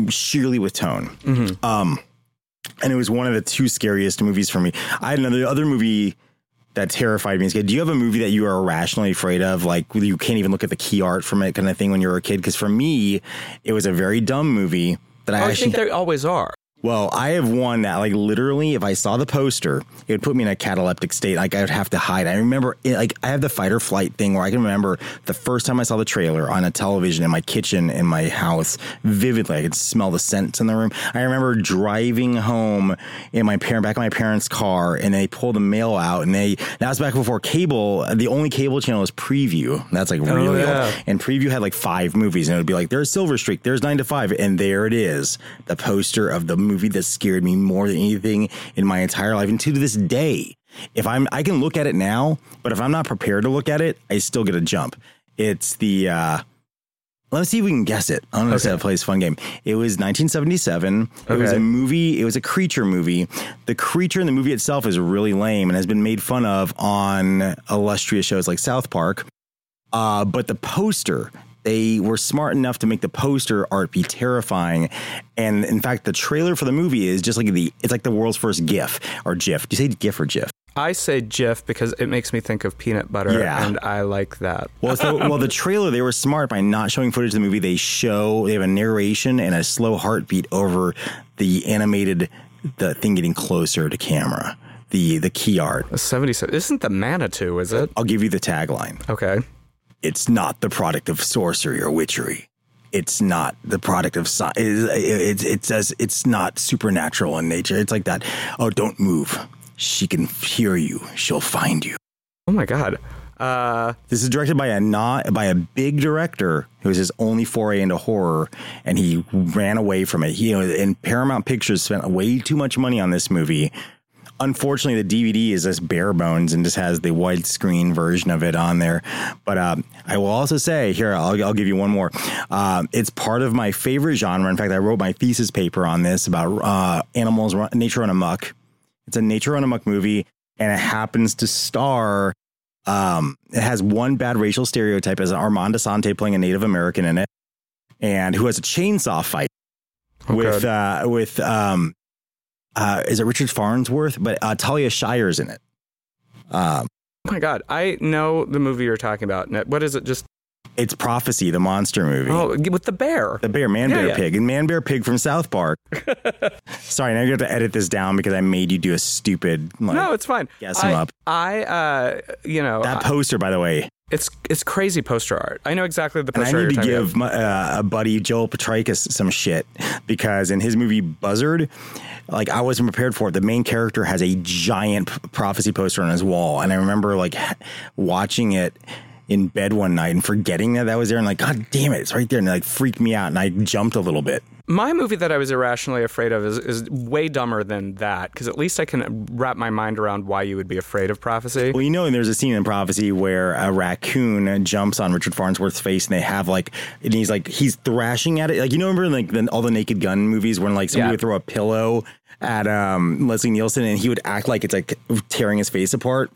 sheerly with tone. Mm-hmm. Um, and it was one of the two scariest movies for me. I had another other movie that terrified me. Do you have a movie that you are irrationally afraid of, like you can't even look at the key art from it, kind of thing, when you were a kid? Because for me, it was a very dumb movie that I, I actually think they always are. Well, I have one that, like, literally, if I saw the poster, it would put me in a cataleptic state. Like, I would have to hide. I remember, it, like, I have the fight or flight thing where I can remember the first time I saw the trailer on a television in my kitchen in my house vividly. I could smell the scents in the room. I remember driving home in my parent back in my parents' car, and they pulled the mail out, and they that was back before cable. The only cable channel was Preview. That's like oh, really oh, yeah. old. And Preview had like five movies, and it would be like, "There's Silver Streak, there's Nine to Five, and there it is, the poster of the movie that scared me more than anything in my entire life. And to this day, if I'm, I can look at it now, but if I'm not prepared to look at it, I still get a jump. It's the, uh, Let's see if we can guess it. I'm gonna say Okay. play this fun game. It was 1977. It was a movie. It was a creature movie. The creature in the movie itself is really lame and has been made fun of on illustrious shows like South Park. Uh, but the poster, they were smart enough to make the poster art be terrifying. And in fact, the trailer for the movie is just like the it's like the world's first GIF or GIF. Do you say GIF or GIF? I say Jif because it makes me think of peanut butter, Yeah. and I like that. Well, so, well, the trailer they were smart by not showing footage of the movie. They show they have a narration and a slow heartbeat over the animated the thing getting closer to camera. The the key art. A 77 isn't the Manitou, is it? I'll give you the tagline. Okay. It's not the product of sorcery or witchery. It's not the product of science. It, it, it says it's not supernatural in nature. It's like that. Oh, don't move. She can hear you. She'll find you. Oh my god. Uh, This is directed by a not by a big director who was his only foray into horror, and he ran away from it. He, you know, and Paramount Pictures spent way too much money on this movie. Unfortunately, the DVD is just bare bones and just has the widescreen version of it on there. But um, I will also say here, I'll, I'll give you one more. Um, it's part of my favorite genre. In fact, I wrote my thesis paper on this about uh, animals, run- nature on amok. It's a nature on amok movie, and it happens to star um, it has one bad racial stereotype as Armand Assante playing a Native American in it, and who has a chainsaw fight Oh, with God. uh, with um, uh, is it Richard Farnsworth? But uh, Talia Shire's in it. Um, oh my god. I know the movie you're talking about. What is it? Just it's Prophecy, the monster movie. oh, with the bear. The bear, man, Yeah, bear, yeah. pig, and man, bear, pig from South Park. Sorry, now you have to edit this down because I made you do a stupid. Like, No, it's fine. Guess I, up. I, uh, you know, that I- poster, by the way, it's it's crazy poster art. I know exactly the And poster I need to give my, uh, a buddy Joel Potrykus some shit because in his movie Buzzard, like I wasn't prepared for it. The main character has a giant p- prophecy poster on his wall, and I remember like watching it in bed one night and forgetting that that was there, and like God damn it, it's right there, and it, like freaked me out, and I jumped a little bit. My movie that I was irrationally afraid of is, is way dumber than that because at least I can wrap my mind around why you would be afraid of prophecy. Well, you know, and there's a scene in Prophecy where a raccoon jumps on Richard Farnsworth's face, and they have like, and he's like, he's thrashing at it. Like you know, remember like the, all the Naked Gun movies when like somebody Yeah. would throw a pillow at um, Leslie Nielsen, and he would act like it's like tearing his face apart.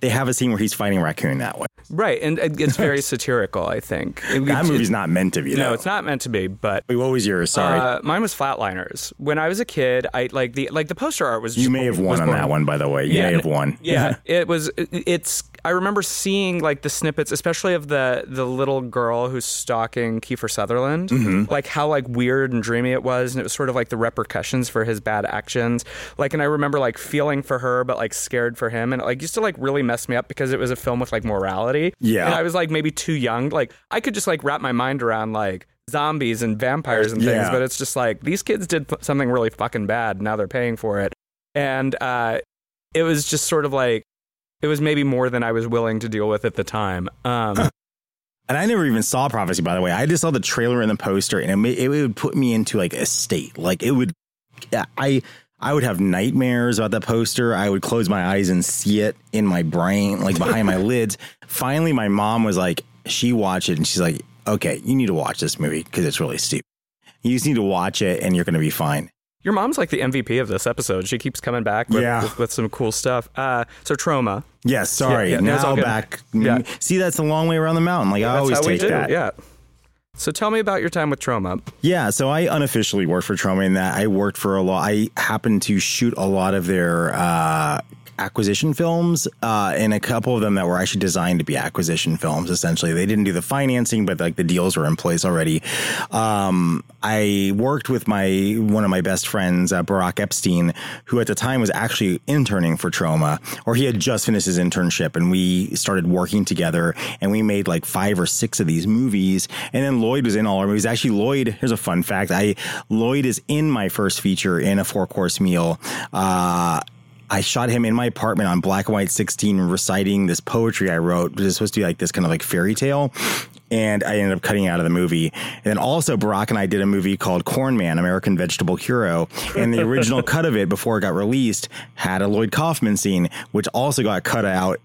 They have a scene where he's fighting raccoon that way. Right, and it's very satirical. I think That movie's not meant to be. No, though. it's not meant to be. But Wait, what was yours? Sorry, uh, mine was Flatliners. When I was a kid, I like the like the poster art was. you may have won on boring. that one. By the way, you may have won. Yeah, it was. it- It's. I remember seeing like the snippets, especially of the the little girl who's stalking Kiefer Sutherland, Mm-hmm. like how like weird and dreamy it was, and it was sort of like the repercussions for his bad actions. Like, and I remember like feeling for her, but like scared for him, and it, like used to like really mess me up because it was a film with like morality. Yeah. and I was like maybe too young. Like, I could just like wrap my mind around like zombies and vampires and things, Yeah. but it's just like these kids did something really fucking bad. Now they're paying for it, and uh, it was just sort of like it was maybe more than I was willing to deal with at the time. Um, And I never even saw Prophecy, by the way. I just saw the trailer and the poster, and it, it would put me into like a state. Like it would, I I would have nightmares about that poster. I would close my eyes and see it in my brain, like behind my lids. Finally, my mom was like, she watched it, and she's like, "Okay, you need to watch this movie because it's really stupid. You just need to watch it, and you're going to be fine." Your mom's like the MVP of this episode. She keeps coming back with, Yeah. with, with some cool stuff. Uh, so Troma. Yes, sorry. Yeah, yeah, now back. Yeah. See, that's a long way around the mountain. Like I always take that. Yeah. So tell me about your time with Troma. Yeah, so I unofficially worked for Troma in that I worked for a lot. I happened to shoot a lot of their uh, acquisition films, uh, and a couple of them that were actually designed to be acquisition films. Essentially, they didn't do the financing, but like the deals were in place already. Um, I worked with my one of my best friends, uh, Barak Epstein, who at the time was actually interning for Troma, or he had just finished his internship, and we started working together, and we made like five or six of these movies, and then Lloyd was in all our movies. Actually, Lloyd. Here's a fun fact: I Lloyd is in my first feature in a four course meal. Uh, I shot him in my apartment on black and white 16 reciting this poetry I wrote. It was supposed to be like this kind of like fairy tale. And I ended up cutting out of the movie. And then also Barak and I did a movie called Corn Man, American Vegetable Hero. And the original cut of it before it got released had a Lloyd Kaufman scene, which also got cut out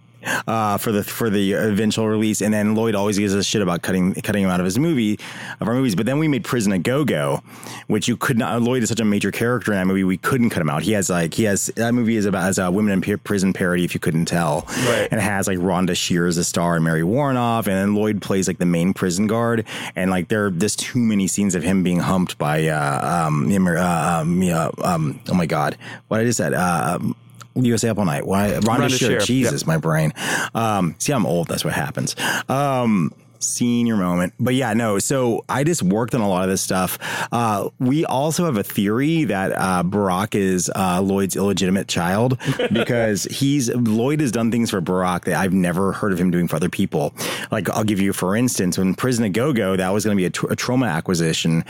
uh, for the for the eventual release, and then Lloyd always gives us shit about cutting cutting him out of his movie of our movies. But then we made Prison a Go Go, which you could not. Lloyd is such a major character in that movie, we couldn't cut him out. He has like he has that movie is about as a women in prison parody, if you couldn't tell, right. and it has like Rhonda Shear as a star and Mary Woronov, and then Lloyd plays like the main prison guard, and like there there's too many scenes of him being humped by uh, um, uh, um, um, oh my god, what I just said. Uh, um, USA Up All Night. Why Rhonda Shear? Jesus, yep. my brain. Um, see, I'm old. That's what happens. Um, senior moment. But yeah, no. So I just worked on a lot of this stuff. Uh, we also have a theory that uh, Barak is uh, Lloyd's illegitimate child because he's Lloyd has done things for Barak that I've never heard of him doing for other people. Like I'll give you, for instance, when Prison a Go Go, that was going to be a, tr- a, Troma acquisition.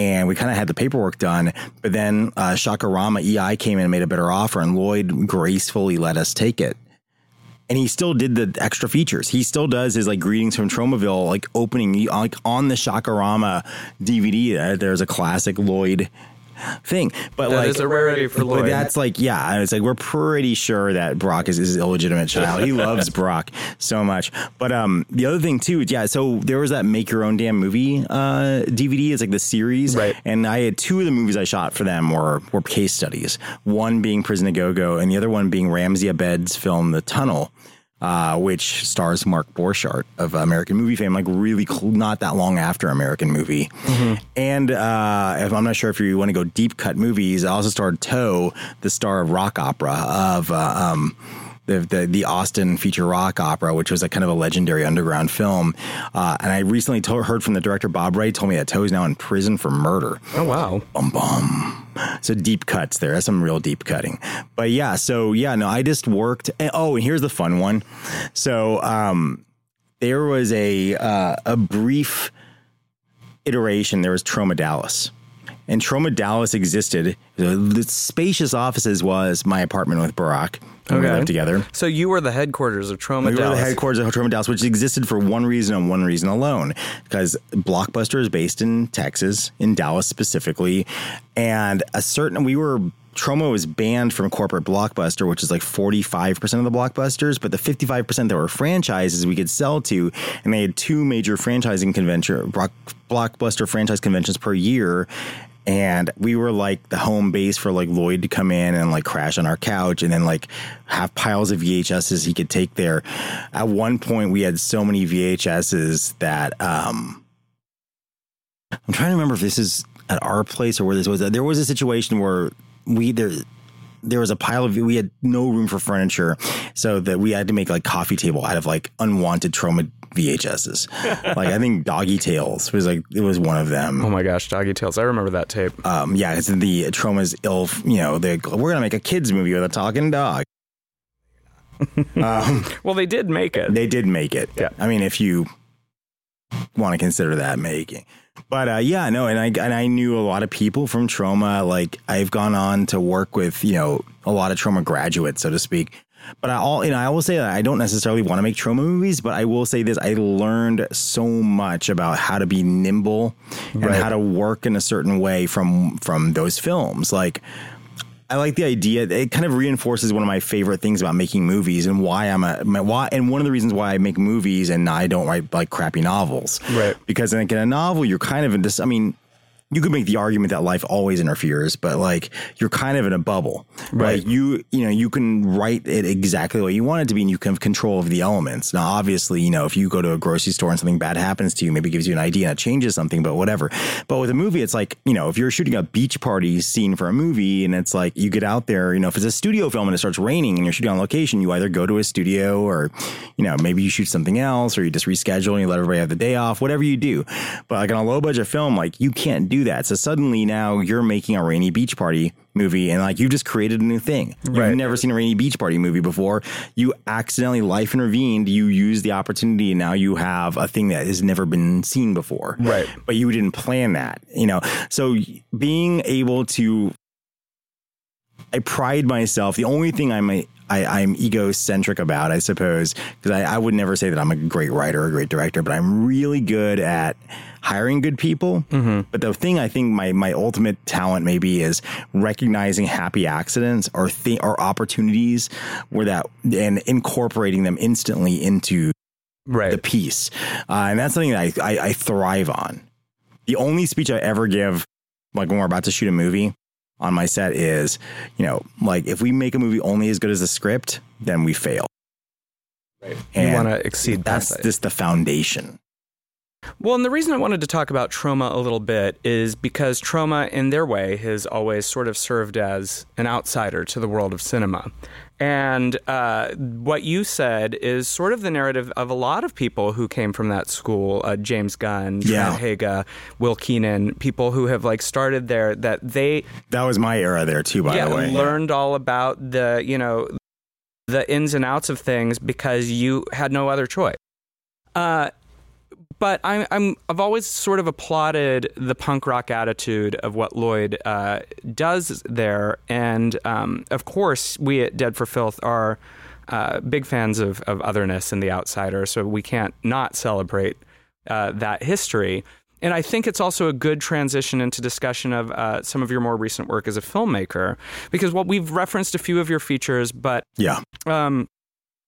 And we kind of had the paperwork done. But then uh, Shock-O-Rama EI came in and made a better offer, and Lloyd gracefully let us take it. And he still did the extra features. He still does his like greetings from Tromaville, like opening like on the Shock-O-Rama DVD. Uh, there's a classic Lloyd thing. But that like, is a rarity for Lloyd. that's like, yeah, it's like we're pretty sure that Brock is his illegitimate child. He loves Brock so much. But um, the other thing too, yeah. So there was that Make Your Own Damn Movie uh, DVD. It's like the series, right? And I had two of the movies I shot for them were were case studies. One being Prison a Go Go, and the other one being Ramzi Abed's film The Tunnel uh, which stars Mark Borchardt of American Movie fame, like really cl- not that long after American Movie. Mm-hmm. And uh, if, I'm not sure if you want to go deep cut movies, I also starred Toe, the star of rock opera of. Uh, um, the, the, the Austin feature rock opera, which was a kind of a legendary underground film. Uh, and I recently told, heard from the director Bob Wright told me that Toe is now in prison for murder. Oh wow! Bum bum. So deep cuts there. That's some real deep cutting. But yeah, so yeah, no, I just worked. And, oh, and here's the fun one. So um, there was a uh, a brief iteration. There was Troma Dallas and Troma Dallas existed. The spacious offices was my apartment with Barak. Okay. We lived together. So you were the headquarters of Troma Dallas? we Dallas. were the headquarters of Troma Dallas, which existed for one reason and one reason alone. Because Blockbuster is based in Texas, in Dallas specifically. And a certain, we were Troma was banned from corporate Blockbuster, which is like 45% of the Blockbusters, but the 55% that were franchises we could sell to, and they had two major franchising convention, Blockbuster franchise conventions per year and we were like the home base for like Lloyd to come in and like crash on our couch and then like have piles of VHSs he could take there. At one point we had so many VHSs that um I'm trying to remember if this is at our place or where this was. There was a situation where we there there was a pile of we had no room for furniture so that we had to make like coffee table out of like unwanted Troma VHSs. like I think Doggy Tales was like it was one of them. Oh my gosh, Doggy Tales! I remember that tape. Um, yeah, it's the traumas ill. You know, we're gonna make a kids movie with a talking dog. um, well, they did make it. They did make it. Yeah. I mean, if you want to consider that making. But uh, yeah, no, and I and I knew a lot of people from Troma. Like I've gone on to work with you know a lot of Troma graduates, so to speak. But I all you know, I will say that I don't necessarily want to make Troma movies, but I will say this: I learned so much about how to be nimble and right. how to work in a certain way from from those films. Like I like the idea. It kind of reinforces one of my favorite things about making movies and why I'm a why and one of the reasons why I make movies and I don't write like crappy novels. Right. Because like in a novel, you're kind of in this. I mean, you could make the argument that life always interferes, but like you're kind of in a bubble. Right. Like you, you know, you can write it exactly what you want it to be and you can have control of the elements. Now, obviously, you know, if you go to a grocery store and something bad happens to you, maybe gives you an idea and it changes something, but whatever. But with a movie, it's like, you know, if you're shooting a beach party scene for a movie and it's like you get out there, you know, if it's a studio film and it starts raining and you're shooting on location, you either go to a studio or, you know, maybe you shoot something else or you just reschedule and you let everybody have the day off, whatever you do. But like on a low budget film, like you can't do that. So suddenly now you're making a rainy beach party movie and like you've just created a new thing. You've right. never seen a rainy beach party movie before. You accidentally life intervened. You use the opportunity and now you have a thing that has never been seen before. Right. But you didn't plan that, you know. So being able to I pride myself. The only thing I might I, I'm egocentric about, I suppose, because I, I would never say that I'm a great writer or a great director, but I'm really good at hiring good people. But the thing I think my my ultimate talent maybe is recognizing happy accidents or th- or opportunities where that and incorporating them instantly into Right. the piece, uh, and that's something that I, I I thrive on. The only speech I ever give, like when we're about to shoot a movie on my set, is you know like if we make a movie only as good as the script, then we fail. Right. And You want to exceed That's that. just the foundation. Well, and the reason I wanted to talk about Troma a little bit is because Troma, in their way, has always sort of served as an outsider to the world of cinema. And uh, what you said is sort of the narrative of a lot of people who came from that school uh, James Gunn, Yeah. Trent Haga, Will Keenan, people who have like started there, that they That was my era there too, by yeah, the way. learned all about the, you know, the ins and outs of things because you had no other choice. Uh, but I'm, I'm I've always sort of applauded the punk rock attitude of what Lloyd uh, does there, and um, of course we at Dead for Filth are uh, big fans of, of otherness and the outsider, so we can't not celebrate uh, that history. And I think it's also a good transition into discussion of uh, some of your more recent work as a filmmaker, because what we've referenced a few of your features, but yeah, um,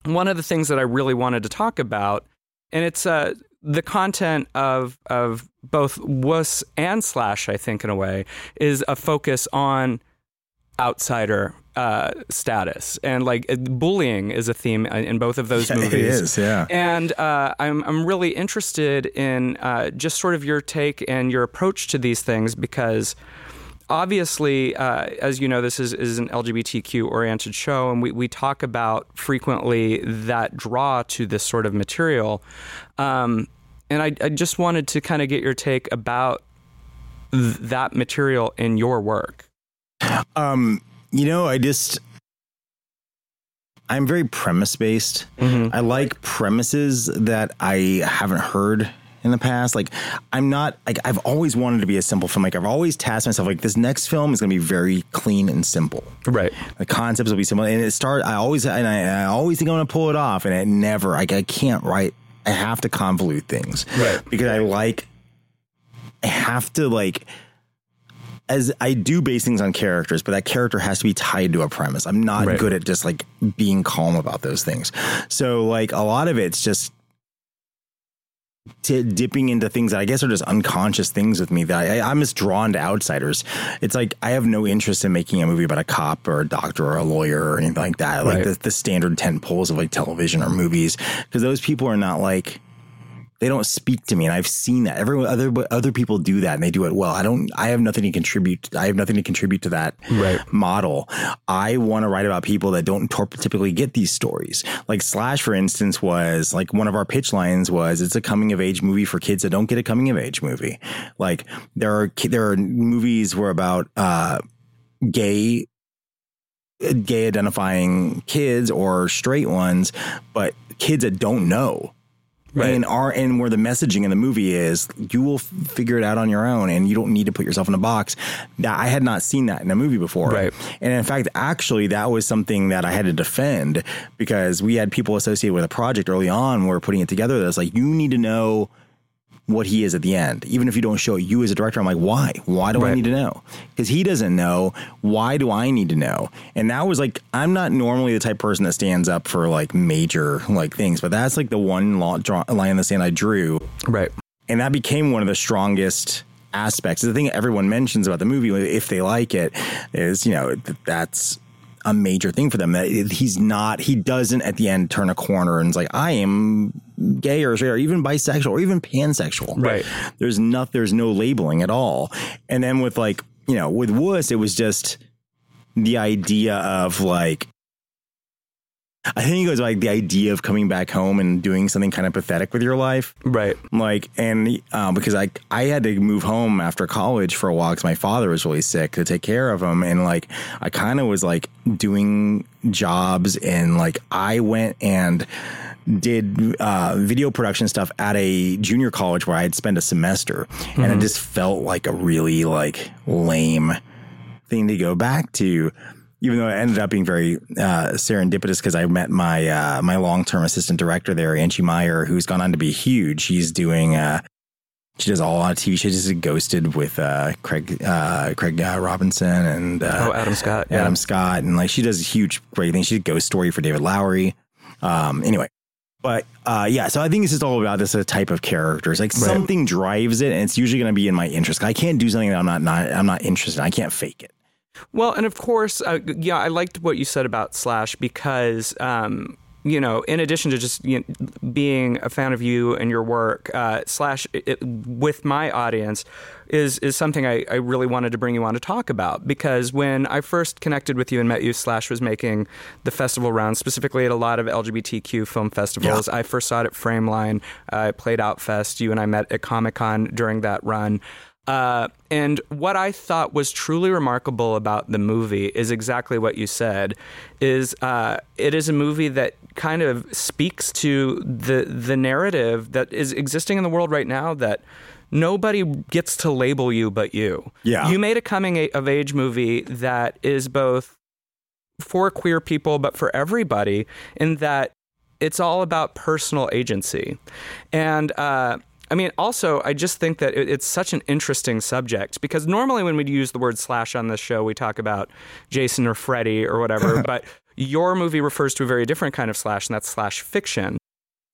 one of the things that I really wanted to talk about, and it's uh, the content of of both wuss and slash. I think in a way is a focus on outsider uh, status and like uh, bullying is a theme in in both of those Yeah, movies. it is. Yeah, And uh, I'm I'm really interested in uh, just sort of your take and your approach to these things because obviously, uh, as you know, this is, is an LGBTQ oriented show, and we, we talk about frequently that draw to this sort of material. Um, and I, I just wanted to kind of get your take about th- that material in your work. Um, you know, I just I'm very premise based. I like premises that I haven't heard in the past. Like I'm not like I've always wanted to be a simple filmmaker. I've always tasked myself like this next film is going to be very clean and simple. Right. The concepts will be simple, and it start. I always and I, I always think I'm going to pull it off, and it never. Like I can't write. I have to convolute things, Right. Because I like. I have to like. As I do base things on characters, but that character has to be tied to a premise. I'm not Right. good at just like being calm about those things. So like a lot of it's just t- dipping into things that I guess are just unconscious things with me that I, I'm just drawn to outsiders. It's like I have no interest in making a movie about a cop or a doctor or a lawyer or anything like that. Like Right. the, the standard tent poles of like television or movies, because those people are not like they don't speak to me, and I've seen that. Everyone, other other people do that, and they do it well. I don't. I have nothing to contribute. I have nothing to contribute to that Right. model. I want to write about people that don't typically get these stories. Like Slash, for instance, was like one of our pitch lines was it's a coming of age movie for kids that don't get a coming of age movie. Like there are there are movies where about uh, gay gay identifying kids or straight ones, but kids that don't know. Right. And are and where the messaging in the movie is, you will f- figure it out on your own, and you don't need to put yourself in a box. That I had not seen that in a movie before, Right. And in fact, actually, that was something that I had to defend because we had people associated with a project early on. we We're putting it together. That's like you need to know what he is at the end, even if you don't show it. You as a director, I'm like, why? Why do I need to know? Because he doesn't know. Why do I need to know? And that was like, I'm not normally the type of person that stands up for like major like things, but that's like the one law, draw, line in the sand I drew, Right. and that became one of the strongest aspects. The thing everyone mentions about the movie, if they like it, is you know that's a major thing for them. That he's not, he doesn't at the end turn a corner and is like, I am gay or straight or even bisexual or even pansexual. Right. There's not, there's no labeling at all. And then with like, you know, with Wuss, it was just the idea of like, I think it was like the idea of coming back home and doing something kind of pathetic with your life. Right. like and uh, because I I had to move home after college for a while because my father was really sick to take care of him. And like I kind of was like doing jobs and like I went and did uh, video production stuff at a junior college where I had spent a semester. And it just felt like a really like lame thing to go back to even though it ended up being very uh, serendipitous because I met my uh, my long term assistant director there, Angie Meyer, who's gone on to be huge. She's doing uh, she does all on TV. She just did Ghosted with uh, Craig uh, Craig uh, Robinson and uh, Oh, Adam Scott. Yeah. Adam Scott, and like she does huge great things. She did Ghost Story for David Lowery. Um, anyway, but uh, yeah, so I think it's just all about this type of characters. Like something drives it, and it's usually going to be in my interest. I can't do something that I'm not, not I'm not interested. in. I can't fake it. Well, and of course, uh, yeah, I liked what you said about Slash because, um, you know, in addition to just you know, being a fan of you and your work, uh, Slash it, with my audience is is something I, I really wanted to bring you on to talk about because when I first connected with you and met you, Slash was making the festival rounds, specifically at a lot of LGBTQ film festivals. I first saw it at Frameline, uh, played Outfest. You and I met at Comic Con during that run. Uh, and what I thought was truly remarkable about the movie is exactly what you said. Is uh, it is a movie that kind of speaks to the the narrative that is existing in the world right now that nobody gets to label you but you. Yeah. you made a coming of age movie that is both for queer people but for everybody in that it's all about personal agency and. Uh, I mean, also, I just think that it, it's such an interesting subject because normally when we use the word slash on this show, we talk about Jason or Freddy or whatever, but your movie refers to a very different kind of slash, and that's slash fiction.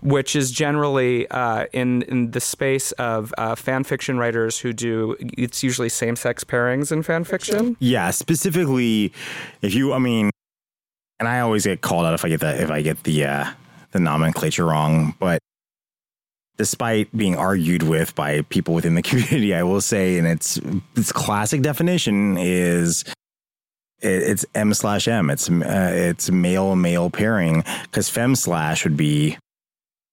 Which is generally uh, in in the space of uh, fan fiction writers who do it's usually same sex pairings in fan fiction. Yeah, specifically, if you, I mean, and I always get called out if I get that if I get the uh, the nomenclature wrong, but despite being argued with by people within the community, I will say, and its its classic definition is it, it's M slash M. It's uh, it's male male pairing because fem slash would be,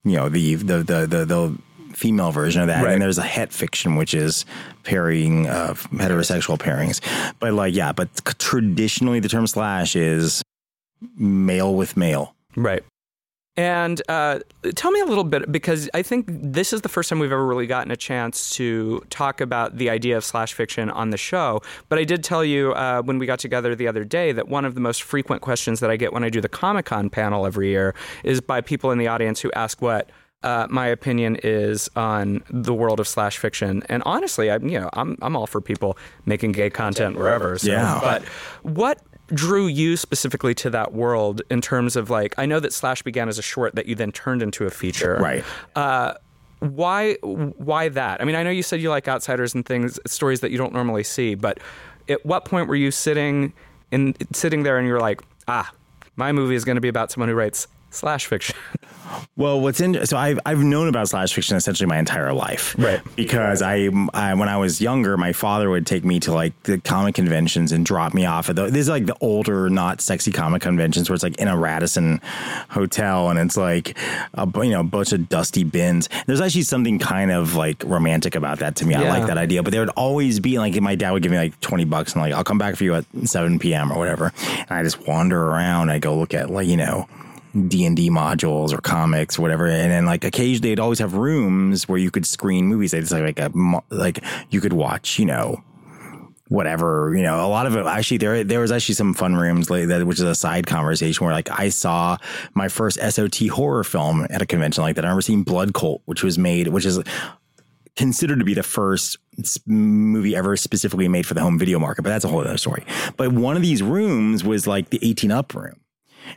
you know, the the the the, the female version of that, Right. and there's a het fiction which is pairing of heterosexual pairings. But like, yeah, but traditionally the term slash is male with male. Right. And uh, tell me a little bit because I think this is the first time we've ever really gotten a chance to talk about the idea of slash fiction on the show. But I did tell you uh, when we got together the other day that one of the most frequent questions that I get when I do the Comic Con panel every year is by people in the audience who ask what. Uh, my opinion is on the world of slash fiction, and honestly, I'm you know I'm I'm all for people making gay content wherever. So, Yeah. but what drew you specifically to that world in terms of like I know that Slash began as a short that you then turned into a feature. Right. Uh, why why that? I mean, I know you said you like outsiders and things, stories that you don't normally see, but at what point were you sitting in sitting there and you're like, ah, my movie is going to be about someone who writes slash fiction? Well, what's in so I've I've known about slash fiction essentially my entire life, Right. Because I, I when I was younger, my father would take me to like the comic conventions and drop me off at the. This is like the older, not sexy comic conventions where it's like in a Radisson hotel and it's like a you know a bunch of dusty bins. There's actually something kind of like romantic about that to me. I like that idea, but there would always be like my dad would give me like twenty bucks and like I'll come back for you at seven p.m. or whatever, and I just wander around. I go look at like you know. D and D modules or comics, or whatever, and then like occasionally they'd always have rooms where you could screen movies. It's like like a like you could watch, you know, whatever, you know. A lot of it actually there there was actually some fun rooms like that, which is a side conversation where like I saw my first SOV horror film at a convention like that. I remember seeing Blood Cult, which was made, which is considered to be the first movie ever specifically made for the home video market, but that's a whole other story. But one of these rooms was like the 18 up room.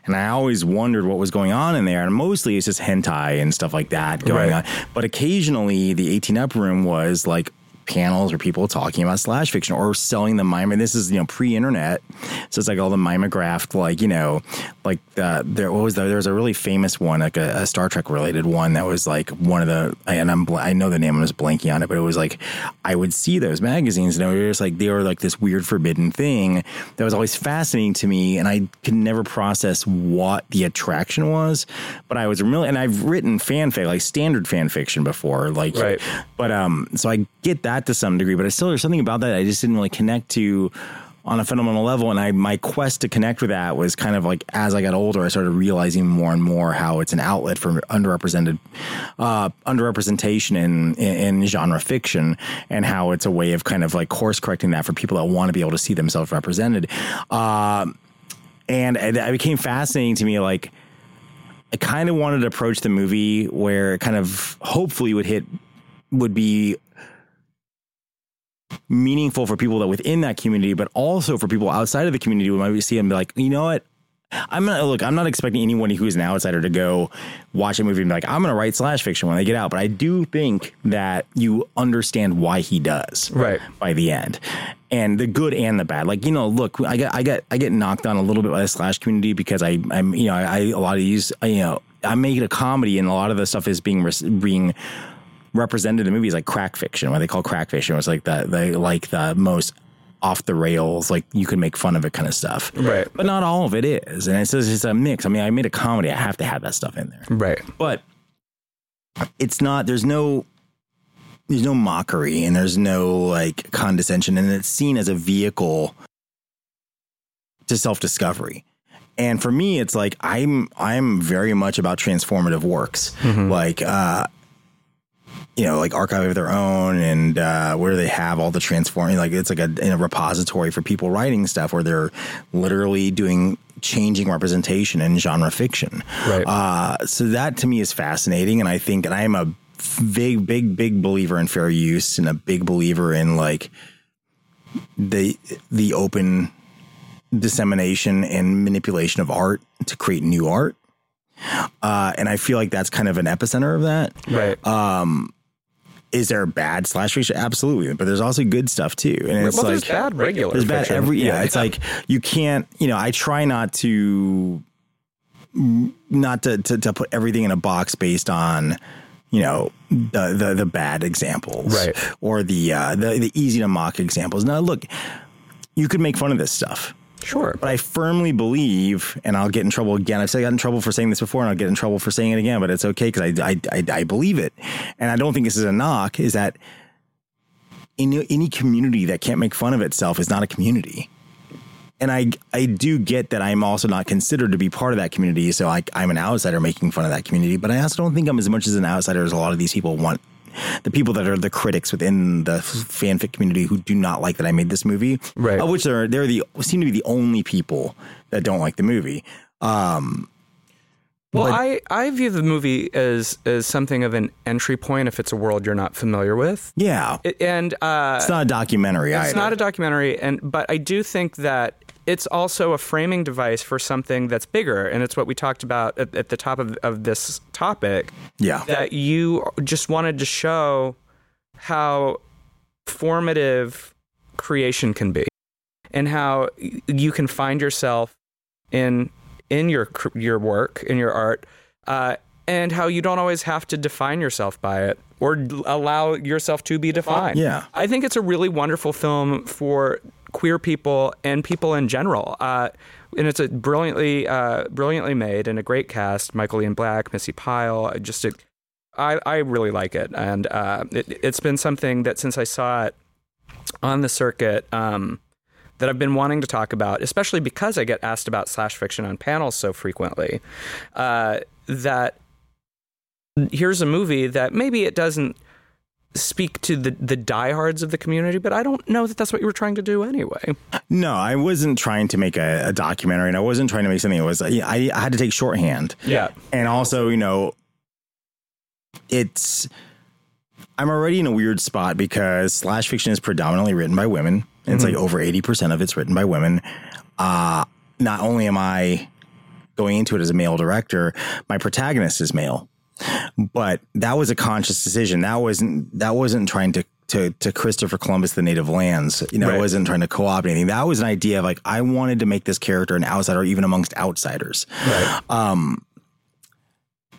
And I always wondered what was going on in there. And mostly it's just hentai and stuff like that going Right. on. But occasionally the 18 up room was like panels or people talking about slash fiction or selling the mime. And this is, you know, pre internet. So it's like all the mimeographed, like, you know, like uh, there what was the, there was a really famous one, like a, a Star Trek related one that was like one of the, and I'm, bl- I know the name, I was blanking on it, but it was like, I would see those magazines and they were just like, they were like this weird forbidden thing that was always fascinating to me. And I could never process what the attraction was, but I was really, and I've written fanfic, like standard fan fiction before, like, Right. but um, so I get that to some degree, but I still there's something about that I just didn't really connect to on a fundamental level. And I my quest to connect with that was kind of like as I got older, I started realizing more and more how it's an outlet for underrepresented uh, underrepresentation in, in in genre fiction, and how it's a way of kind of like course correcting that for people that want to be able to see themselves represented. Uh, and it became fascinating to me. Like, I kind of wanted to approach the movie where it kind of hopefully would hit would be meaningful for people that within that community, but also for people outside of the community who might see and be like, you know what? I'm not look. I'm not expecting anyone who is an outsider to go watch a movie and be like, I'm going to write slash fiction when they get out. But I do think that you understand why he does, Right. By the end, and the good and the bad. Like you know, look, I get I get I get knocked on a little bit by the slash community because I I'm you know I a lot of these you know I make it a comedy and a lot of the stuff is being being represented in movies like crack fiction, what they call crack fiction. was like the the like the most off the rails, like you can make fun of it kind of stuff. Right. But not all of it is. And it's just it's a mix. I mean, I made a comedy. I have to have that stuff in there. Right. But it's not there's no there's no mockery and there's no like condescension and it's seen as a vehicle to self-discovery. And for me it's like I'm I'm very much about transformative works. Like uh you know, like archive of their own and uh, where they have all the transforming, like it's like a, in a repository for people writing stuff where they're literally doing changing representation in genre fiction. Right. Uh, so that to me is fascinating. And I think, and I am a big, big, big believer in fair use and a big believer in like the, the open dissemination and manipulation of art to create new art. Uh, and I feel like that's kind of an epicenter of that Right. Is there bad slash fiction? Absolutely, but there's also good stuff too. And it's well, like there's bad regular. there's bad fiction. every yeah, It's like you can't. You know, I try not to not to, to to put everything in a box based on you know the the, the bad examples Right. or the uh, the the easy to mock examples. Now look, you could make fun of this stuff. Sure. But I firmly believe, and I'll get in trouble again. I've said I got in trouble for saying this before, and I'll get in trouble for saying it again. But it's okay because I, I, I I believe it, and I don't think this is a knock. Is that in any community that can't make fun of itself is not a community. And I I do get that I'm also not considered to be part of that community, so I, I'm an outsider making fun of that community. But I also don't think I'm as much as an outsider as a lot of these people want. The people that are the critics within the fanfic community who do not like that I made this movie, Right. Of which they're they're the seem to be the only people that don't like the movie. Um, Well, But- I, I view the movie as as something of an entry point if it's a world you're not familiar with. yeah, It, and uh, it's not a documentary. I it's either. not a documentary, and but I do think that it's also a framing device for something that's bigger, and it's what we talked about at, at the top of, of this topic. yeah, That you just wanted to show how formative creation can be, and how you can find yourself in in your your work in your art, uh, and how you don't always have to define yourself by it or allow yourself to be defined. Yeah. I think it's a really wonderful film for queer people and people in general. Uh, and it's a brilliantly, uh, brilliantly made and a great cast. Michael Ian Black, Missy Pyle. Just, a, I, I really like it, and uh, it, it's been something that since I saw it on the circuit, um, that I've been wanting to talk about, especially because I get asked about slash fiction on panels so frequently. Uh, that here's a movie that maybe it doesn't speak to the the diehards of the community, but I don't know that that's what you were trying to do anyway. No, I wasn't trying to make a, a documentary, and I wasn't trying to make something that was. I, I had to take shorthand, Yeah. and also, you know, it's. I'm already in a weird spot because slash fiction is predominantly written by women. And It's like over eighty percent of it's written by women. Uh not only am I going into it as a male director, my protagonist is male. But that was a conscious decision. That wasn't that wasn't trying to to to Christopher Columbus the native lands. You know, Right. I wasn't trying to co-opt anything. That was an idea of like I wanted to make this character an outsider even amongst outsiders. Right. Um,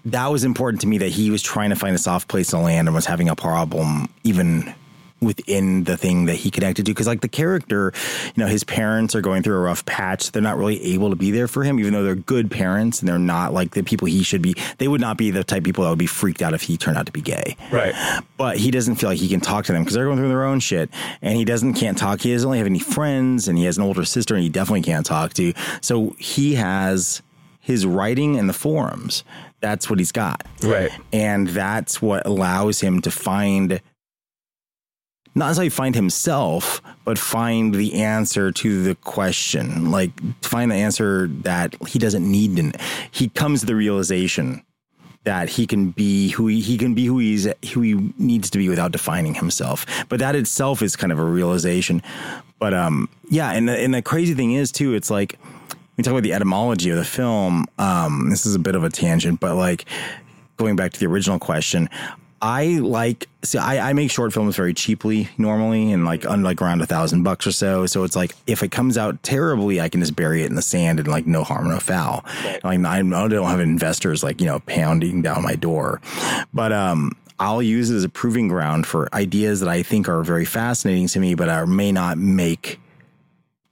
that was important to me that he was trying to find a soft place to land and was having a problem even within the thing that he connected to because like the character you know his parents are going through a rough patch. They're not really able to be there for him even though they're good parents and they're not like the people he should be. They would not be the type of people that would be freaked out if he turned out to be gay. Right. but he doesn't feel like he can talk to them because they're going through their own shit. And he doesn't can't talk. He doesn't really have any friends and he has an older sister and he definitely can't talk to. So he has his writing and the forums. That's what he's got. Right. and that's what allows him to find not necessarily find himself, but find the answer to the question. Like find the answer that he doesn't need. And he comes to the realization that he can be who he, he can be who he's who he needs to be without defining himself. But that itself is kind of a realization. But um, yeah, and the, and the crazy thing is too, it's like we talk about the etymology of the film. Um, this is a bit of a tangent, but like going back to the original question, I like see I, I make short films very cheaply normally and like like around a thousand bucks or so. So it's like if it comes out terribly, I can just bury it in the sand and like no harm, no foul. Right. Like I, I don't have investors like you know pounding down my door, but um I'll use it as a proving ground for ideas that I think are very fascinating to me, but are may not make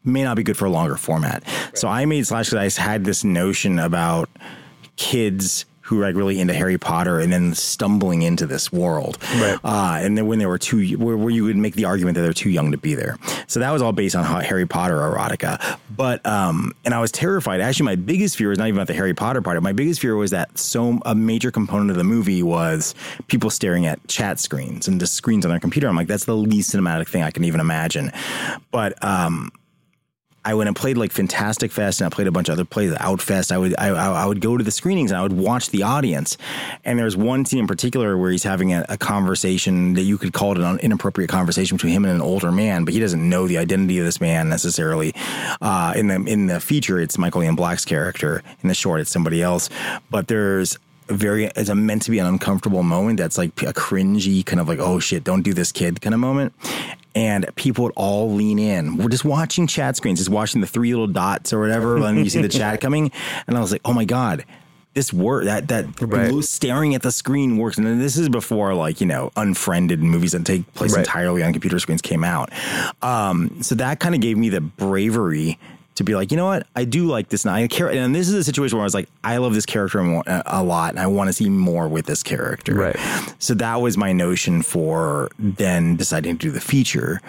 may not be good for a longer format. Right. So I made Slash because I had this notion about kids who are like really into Harry Potter and then stumbling into this world. Right. Uh, and then when they were too, where, where, you would make the argument that they're too young to be there. So that was all based on Harry Potter erotica. But, um, and I was terrified. Actually, my biggest fear was not even about the Harry Potter part. My biggest fear was that so a major component of the movie was people staring at chat screens and just screens on their computer. I'm like, that's the least cinematic thing I can even imagine. But, um, I went and played like Fantastic Fest and I played a bunch of other plays, Outfest. I would I, I would go to the screenings and I would watch the audience. And there's one scene in particular where he's having a, a conversation that you could call it an inappropriate conversation between him and an older man, but he doesn't know the identity of this man necessarily. Uh, in the in the feature, it's Michael Ian Black's character. In the short, it's somebody else. But there's a very it's a meant to be an uncomfortable moment that's like a cringy kind of like oh shit don't do this kid kind of moment and people would all lean in. We're just watching chat screens, just watching the three little dots or whatever, and you see the chat coming, and I was like, oh my god. This work that that right. staring at the screen works, and this is before like you know unfriended movies that take place right. entirely on computer screens came out. Um, so that kind of gave me the bravery to be like, you know what, I do like this now. I care, and this is a situation where I was like, I love this character a lot, and I want to see more with this character. Right. So that was my notion for then deciding to do the feature.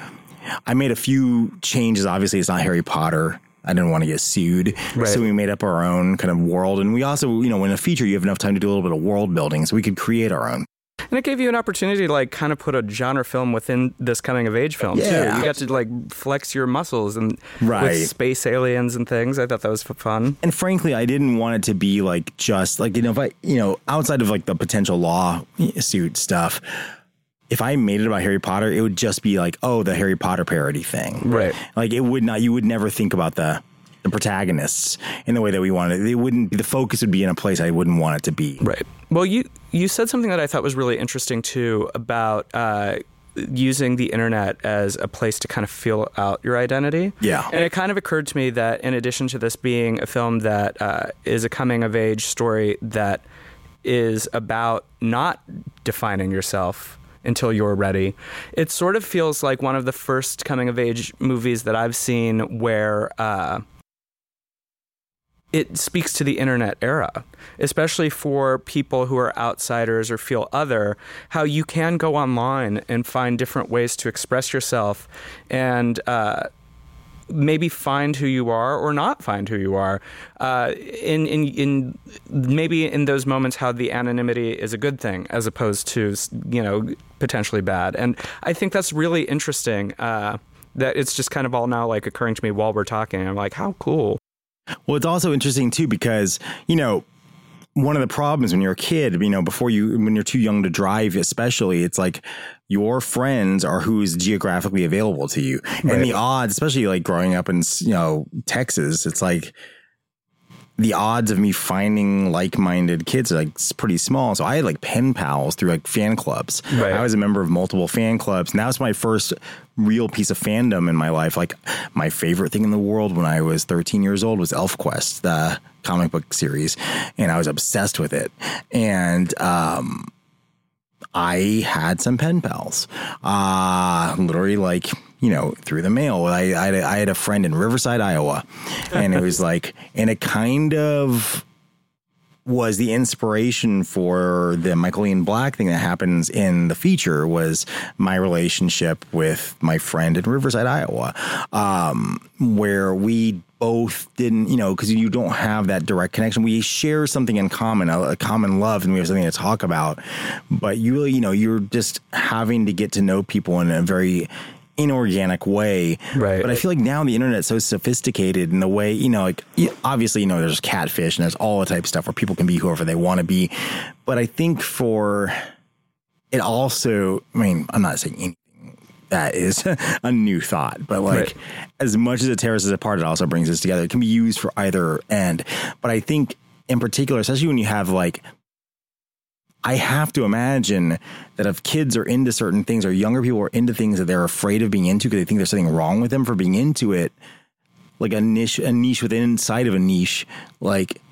I made a few changes. Obviously, it's not Harry Potter. I didn't want to get sued. Right. So we made up our own kind of world. And we also, you know, in a feature, you have enough time to do a little bit of world building. So we could create our own. And it gave you an opportunity to like kind of put a genre film within this coming of age film yeah. too. You got to like flex your muscles and right. with space aliens and things. I thought that was fun. And frankly, I didn't want it to be like just like you know if I you know outside of like the potential law suit stuff. If I made it about Harry Potter, it would just be like, oh, the Harry Potter parody thing. Right. Like it would not, you would never think about the the protagonists in the way that we wanted. It wouldn't the focus would be in a place I wouldn't want it to be. Right. Well, you you said something that I thought was really interesting too about. Uh, using the internet as a place to kind of feel out your identity. Yeah. And it kind of occurred to me that in addition to this being a film that uh, is a coming of age story that is about not defining yourself until you're ready, it sort of feels like one of the first coming of age movies that I've seen where. Uh, it speaks to the internet era, especially for people who are outsiders or feel other, how you can go online and find different ways to express yourself and uh, maybe find who you are or not find who you are. Uh, in, in, in maybe in those moments, how the anonymity is a good thing as opposed to, you know, potentially bad. And I think that's really interesting. Uh, that it's just kind of all now like occurring to me while we're talking. I'm like, how cool well, it's also interesting too because you know one of the problems when you're a kid, you know, before you when you're too young to drive, especially, it's like your friends are who's geographically available to you, right. and the odds, especially like growing up in you know Texas, it's like the odds of me finding like-minded kids are like pretty small. So I had like pen pals through like fan clubs. Right. I was a member of multiple fan clubs. And that was my first real piece of fandom in my life. Like my favorite thing in the world when I was 13 years old was ElfQuest, the comic book series, and I was obsessed with it. And um, I had some pen pals, uh, literally like you know, through the mail. I, I, had had a friend in Riverside, Iowa, and it was like, and it kind of was the inspiration for the Michael Ian Black thing that happens in the feature was my relationship with my friend in Riverside, Iowa, um, where we both didn't, you know, because you don't have that direct connection. We share something in common, a, a, common love, and we have something to talk about. But you really, you know, you're just having to get to know people in a very inorganic way. Right. But I feel like now the internet's so sophisticated in the way, you know, like obviously, you know, there's catfish and there's all the type of stuff where people can be whoever they want to be. But I think for it also, I mean, I'm not saying anything that is a new thought, but like right. as much as it tears us apart, it also brings us together. It can be used for either end. But I think in particular, especially when you have like I have to imagine that if kids are into certain things or younger people are into things that they're afraid of being into because they think there's something wrong with them for being into it, like a niche, a niche within inside of a niche, like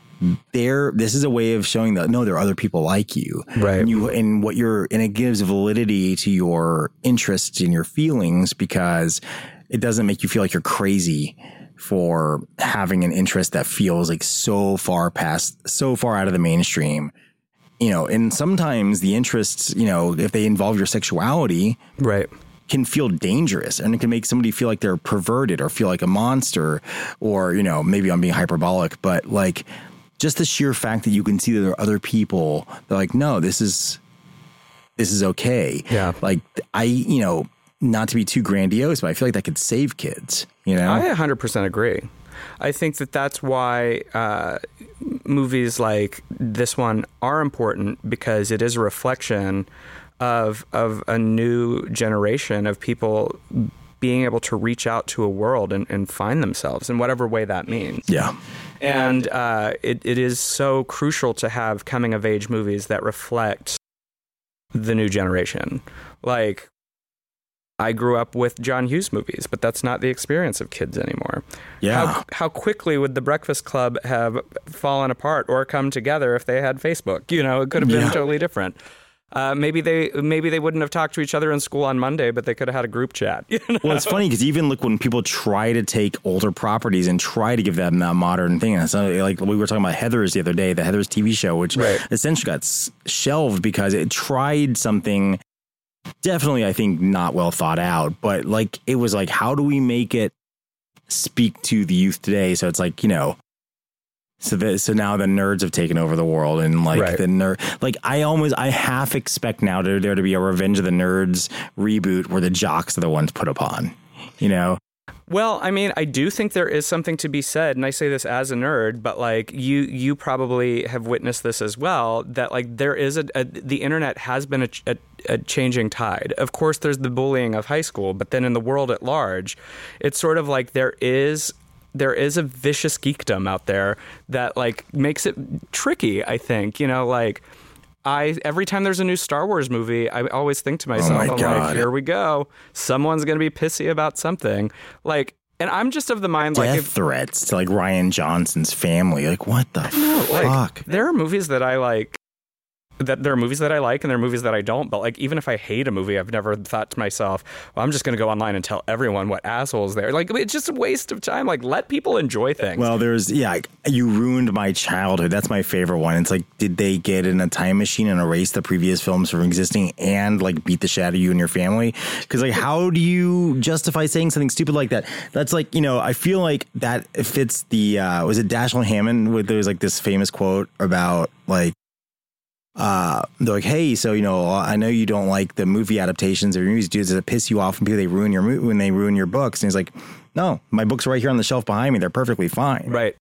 there, this is a way of showing that no, there are other people like you, right? And you and what you're, and it gives validity to your interests and your feelings because it doesn't make you feel like you're crazy for having an interest that feels like so far past, so far out of the mainstream you know, and sometimes the interests, you know, if they involve your sexuality, right, can feel dangerous and it can make somebody feel like they're perverted or feel like a monster or, you know, maybe I'm being hyperbolic, but like just the sheer fact that you can see that there are other people, they're like, no, this is this is okay. Yeah. Like I, you know, not to be too grandiose, but I feel like that could save kids, you know? I 100% agree. I think that that's why uh, movies like this one are important because it is a reflection of of a new generation of people being able to reach out to a world and, and find themselves in whatever way that means. Yeah. And uh, it, it is so crucial to have coming of age movies that reflect the new generation. Like I grew up with John Hughes movies, but that's not the experience of kids anymore. Yeah. How, how quickly would the Breakfast Club have fallen apart or come together if they had Facebook? You know, it could have been yeah. totally different. Uh, maybe they maybe they wouldn't have talked to each other in school on Monday, but they could have had a group chat. You know? Well, it's funny because even look when people try to take older properties and try to give them that modern thing. So, like we were talking about Heather's the other day, the Heather's TV show, which right. essentially got shelved because it tried something definitely I think not well thought out, but like it was like how do we make it speak to the youth today? So it's like, you know, so that so now the nerds have taken over the world and like right. the nerd like I almost I half expect now to, there to be a Revenge of the Nerds reboot where the jocks are the ones put upon. You know? Well, I mean, I do think there is something to be said, and I say this as a nerd, but like you, you probably have witnessed this as well. That like there is a, a the internet has been a, a, a, changing tide. Of course, there's the bullying of high school, but then in the world at large, it's sort of like there is there is a vicious geekdom out there that like makes it tricky. I think you know like I every time there's a new Star Wars movie, I always think to myself, oh my like, here we go. Someone's gonna be pissy about something. Like and I'm just of the mind Death like if, threats to like Rian Johnson's family. Like what the no, fuck? Like, there are movies that I like that there are movies that I like and there are movies that I don't. But like, even if I hate a movie, I've never thought to myself, well, I'm just going to go online and tell everyone what assholes they're. Like, it's just a waste of time. Like, let people enjoy things. Well, there's, yeah, you ruined my childhood. That's my favorite one. It's like, did they get in a time machine and erase the previous films from existing and like beat the shit out of you and your family? Because, like, how do you justify saying something stupid like that? That's like, you know, I feel like that fits the, uh, was it Dashiell Hammett With there was like this famous quote about like, uh, they're like, hey, so you know, I know you don't like the movie adaptations of your movies. Does it piss you off when people they ruin your when they ruin your books? And he's like, no, my books are right here on the shelf behind me. They're perfectly fine. Right.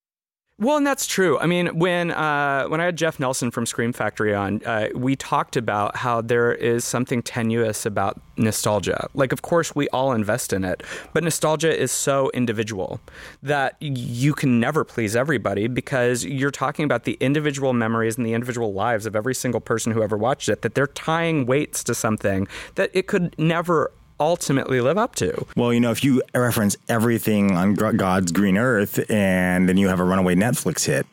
Well, and that's true. I mean, when uh, when I had Jeff Nelson from Scream Factory on, uh, we talked about how there is something tenuous about nostalgia. Like, of course, we all invest in it, but nostalgia is so individual that you can never please everybody because you're talking about the individual memories and the individual lives of every single person who ever watched it. That they're tying weights to something that it could never ultimately live up to. Well, you know, if you reference everything on God's green earth and then you have a runaway Netflix hit.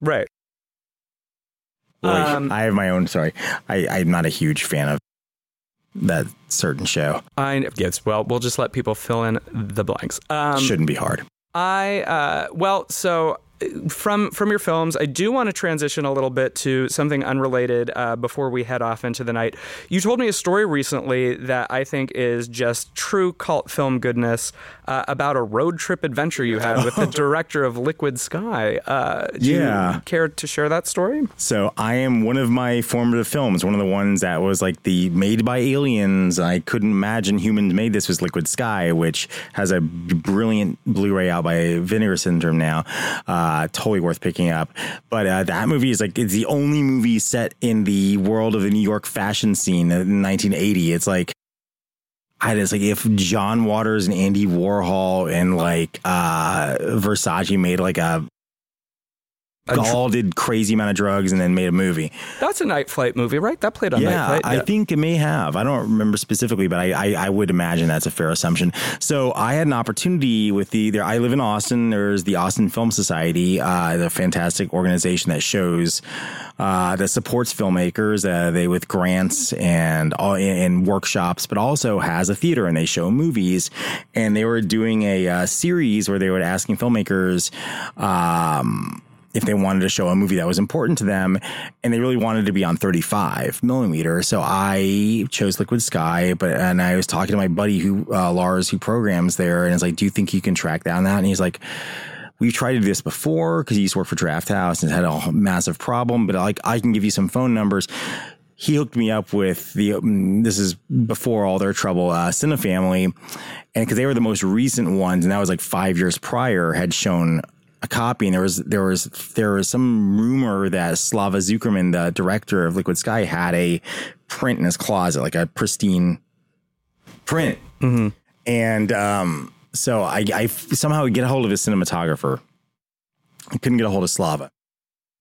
Right. um, I have my own, sorry. I, I'm not a huge fan of that certain show. I yes, well, we'll just let people fill in the blanks. Um, Shouldn't be hard. I uh, well, so from from your films, I do want to transition a little bit to something unrelated uh, before we head off into the night. You told me a story recently that I think is just true cult film goodness uh, about a road trip adventure you had with the director of Liquid Sky. Uh, do Yeah. you care to share that story? So I am one of my formative films, one of the ones that was like the made by aliens. I couldn't imagine humans made this was Liquid Sky, which has a brilliant Blu-ray out by Vinegar Syndrome now. Uh, totally worth picking up. But uh, that movie is like it's the only movie set in the world of the New York fashion scene in 1980. It's like I just like if John Waters and Andy Warhol and like uh Versace made like a A dr- all did crazy amount of drugs and then made a movie. That's a night flight movie, right? That played on Yeah, night flight. I think it may have. I don't remember specifically, but I, I, I would imagine that's a fair assumption. So I had an opportunity with the there. I live in Austin. There's the Austin Film Society, uh, the fantastic organization that shows uh, that supports filmmakers. Uh, they with grants and all and workshops, but also has a theater and they show movies. And they were doing a uh, series where they were asking filmmakers. Um, if they wanted to show a movie that was important to them and they really wanted to be on 35 millimeter. So I chose Liquid Sky, but, and I was talking to my buddy who, uh, Lars, who programs there. And it's like, do you think you can track down that? And he's like, we've tried to do this before because he used to work for Drafthouse and had a massive problem, but like, I can give you some phone numbers. He hooked me up with the, um, this is before all their trouble, uh, Cinefamily. And because they were the most recent ones, and that was like five years prior, had shown a copy and there was there was there was some rumor that Slava Tsukerman, the director of Liquid Sky, had a print in his closet, like a pristine print. And um, so I, I somehow get a hold of his cinematographer. I couldn't get a hold of Slava,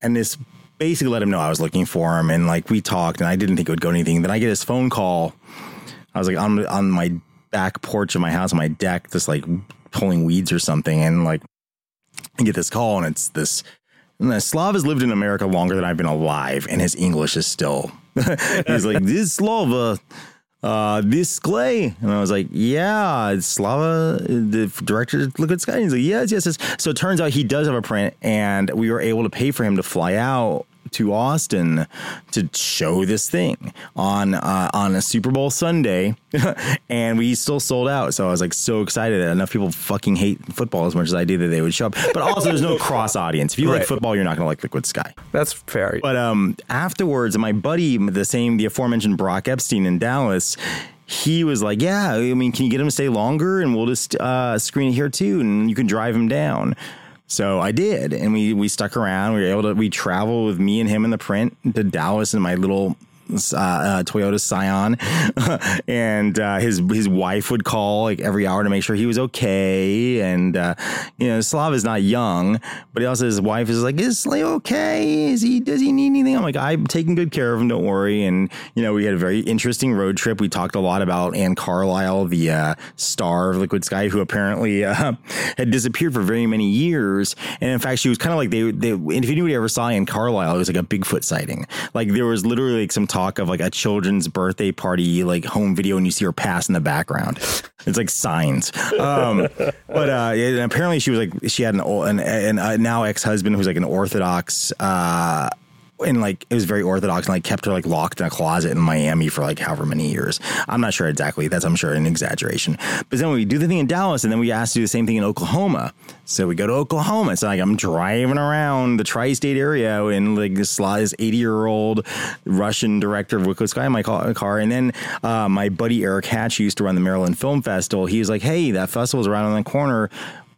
and this basically let him know I was looking for him, and like we talked, and I didn't think it would go anything. Then I get his phone call. I was like on on my back porch of my house, on my deck, just like pulling weeds or something, and like Get this call, and it's this. And Slav has lived in America longer than I've been alive, and his English is still. he's like this Slava, uh, this Clay, and I was like, yeah, it's Slava, the director. Look at Sky. And he's like, yes, yes, yes. So it turns out he does have a print, and we were able to pay for him to fly out to Austin to show this thing on uh, on a Super Bowl Sunday, and we still sold out. So I was like so excited that enough people fucking hate football as much as I do that they would show up. But also, there's no cross audience. If you like football, you're not going to like Liquid Sky. That's fair. But um, afterwards, my buddy, the same, the aforementioned Barak Epstein in Dallas, he was like, "Yeah, I mean, can you get him to stay longer, and we'll just uh, screen it here too, and you can drive him down." So I did, and we we stuck around. We were able to we traveled with me and him in the print to Dallas in my little uh, uh, Toyota Scion, and uh, his his wife would call like every hour to make sure he was okay. And uh, you know, Slav is not young, but he also his wife is like, "Is Slay okay? Is he? Does he need anything?" I'm like, "I'm taking good care of him. Don't worry." And you know, we had a very interesting road trip. We talked a lot about Anne Carlisle, the uh, star of Liquid Sky, who apparently uh, had disappeared for very many years. And in fact, she was kind of like they. they if anybody ever saw Anne Carlisle, it was like a Bigfoot sighting. Like there was literally like some talk of like a children's birthday party, like home video, and you see her pass in the background. It's like signs. Um, but uh, apparently, she was like she had an old, an, an uh, now ex husband who's like an Orthodox. Uh, and like it was very orthodox and like kept her like locked in a closet in Miami for like however many years. I'm not sure exactly. That's I'm sure an exaggeration. But then we do the thing in Dallas and then we asked to do the same thing in Oklahoma. So we go to Oklahoma. It's like I'm driving around the tri-state area in like this this 80 year old Russian director of Wicked Sky in my car. And then uh, my buddy Eric Hatch used to run the Maryland Film Festival. He was like, "Hey, that festival's around on the corner."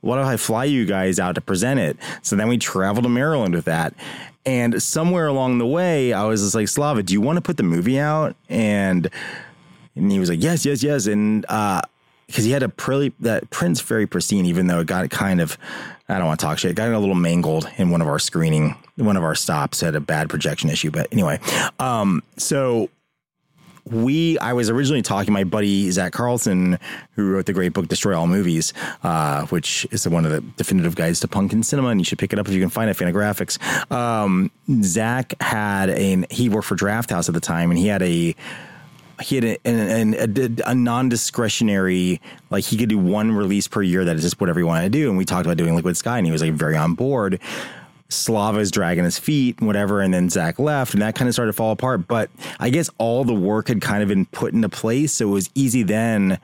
What if I fly you guys out to present it? So then we traveled to Maryland with that. And somewhere along the way, I was just like, Slava, do you want to put the movie out? And and he was like, yes, yes, yes. And uh, because he had a pretty that print's very pristine, even though it got kind of I don't want to talk shit. It got a little mangled in one of our screening, one of our stops had a bad projection issue. But anyway, um, so we I was originally talking my buddy Zack Carlson, who wrote the great book Destroy All Movies, uh, which is one of the definitive guides to punk in cinema, and you should pick it up if you can find it. Fantagraphics. Um, Zach had a he worked for Drafthouse at the time, and he had a he had a, a, a non-discretionary like he could do one release per year that is just whatever he wanted to do and we talked about doing liquid sky and he was like very on board Slava's dragging his feet and whatever, and then Zack left, and that kind of started to fall apart. But I guess all the work had kind of been put into place, so it was easy then.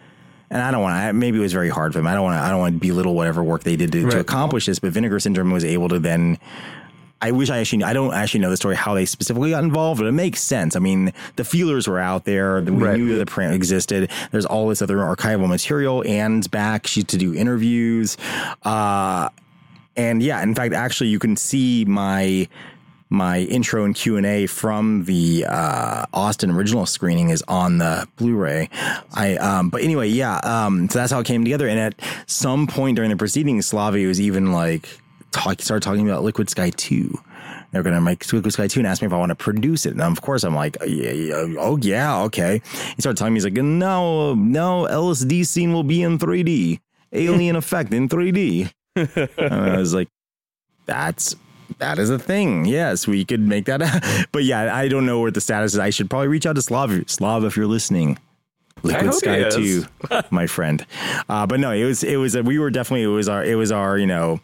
And I don't want to. Maybe it was very hard for them. I don't want to. I don't want to belittle whatever work they did to, right. to accomplish this. But Vinegar Syndrome was able to then I wish I actually I don't actually know the story how they specifically got involved, but it makes sense. I mean, the feelers were out there. We right. knew the print existed. There's all this other archival material. Anne's back. She's to do interviews. Uh, and yeah, in fact, actually, you can see my my intro and q&a from the uh, austin original screening is on the blu-ray i um, but anyway yeah um, so that's how it came together and at some point during the proceedings slavi was even like talk, started talking about liquid sky 2 they're going to make Liquid Sky 2 and ask me if I want to produce it. And of course, I'm like, yeah, yeah, oh, yeah, okay. He started telling me, he's like, no, no, LSD scene will be in 3D, alien effect in 3D. And I was like, that's that is a thing. Yes, we could make that. but yeah, I don't know where the status is. I should probably reach out to Slav. Slav, if you're listening. Liquid Sky Two, my friend. Uh, but no, it was it was a, we were definitely it was our it was our you know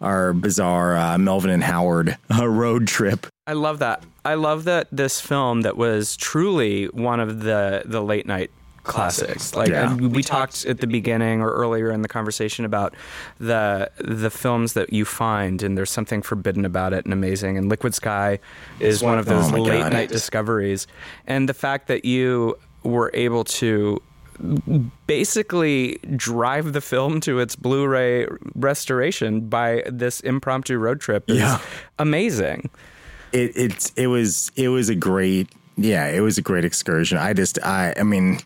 our bizarre uh, Melvin and Howard uh, road trip. I love that. I love that this film that was truly one of the the late night classics. Like yeah. we, talked at the beginning or earlier in the conversation about the the films that you find, and there's something forbidden about it and amazing. And Liquid Sky is one of those oh late God. night discoveries, and the fact that you were able to basically drive the film to its Blu-ray restoration by this impromptu road trip is yeah. amazing. It it's it was it was a great yeah, it was a great excursion. I just I I mean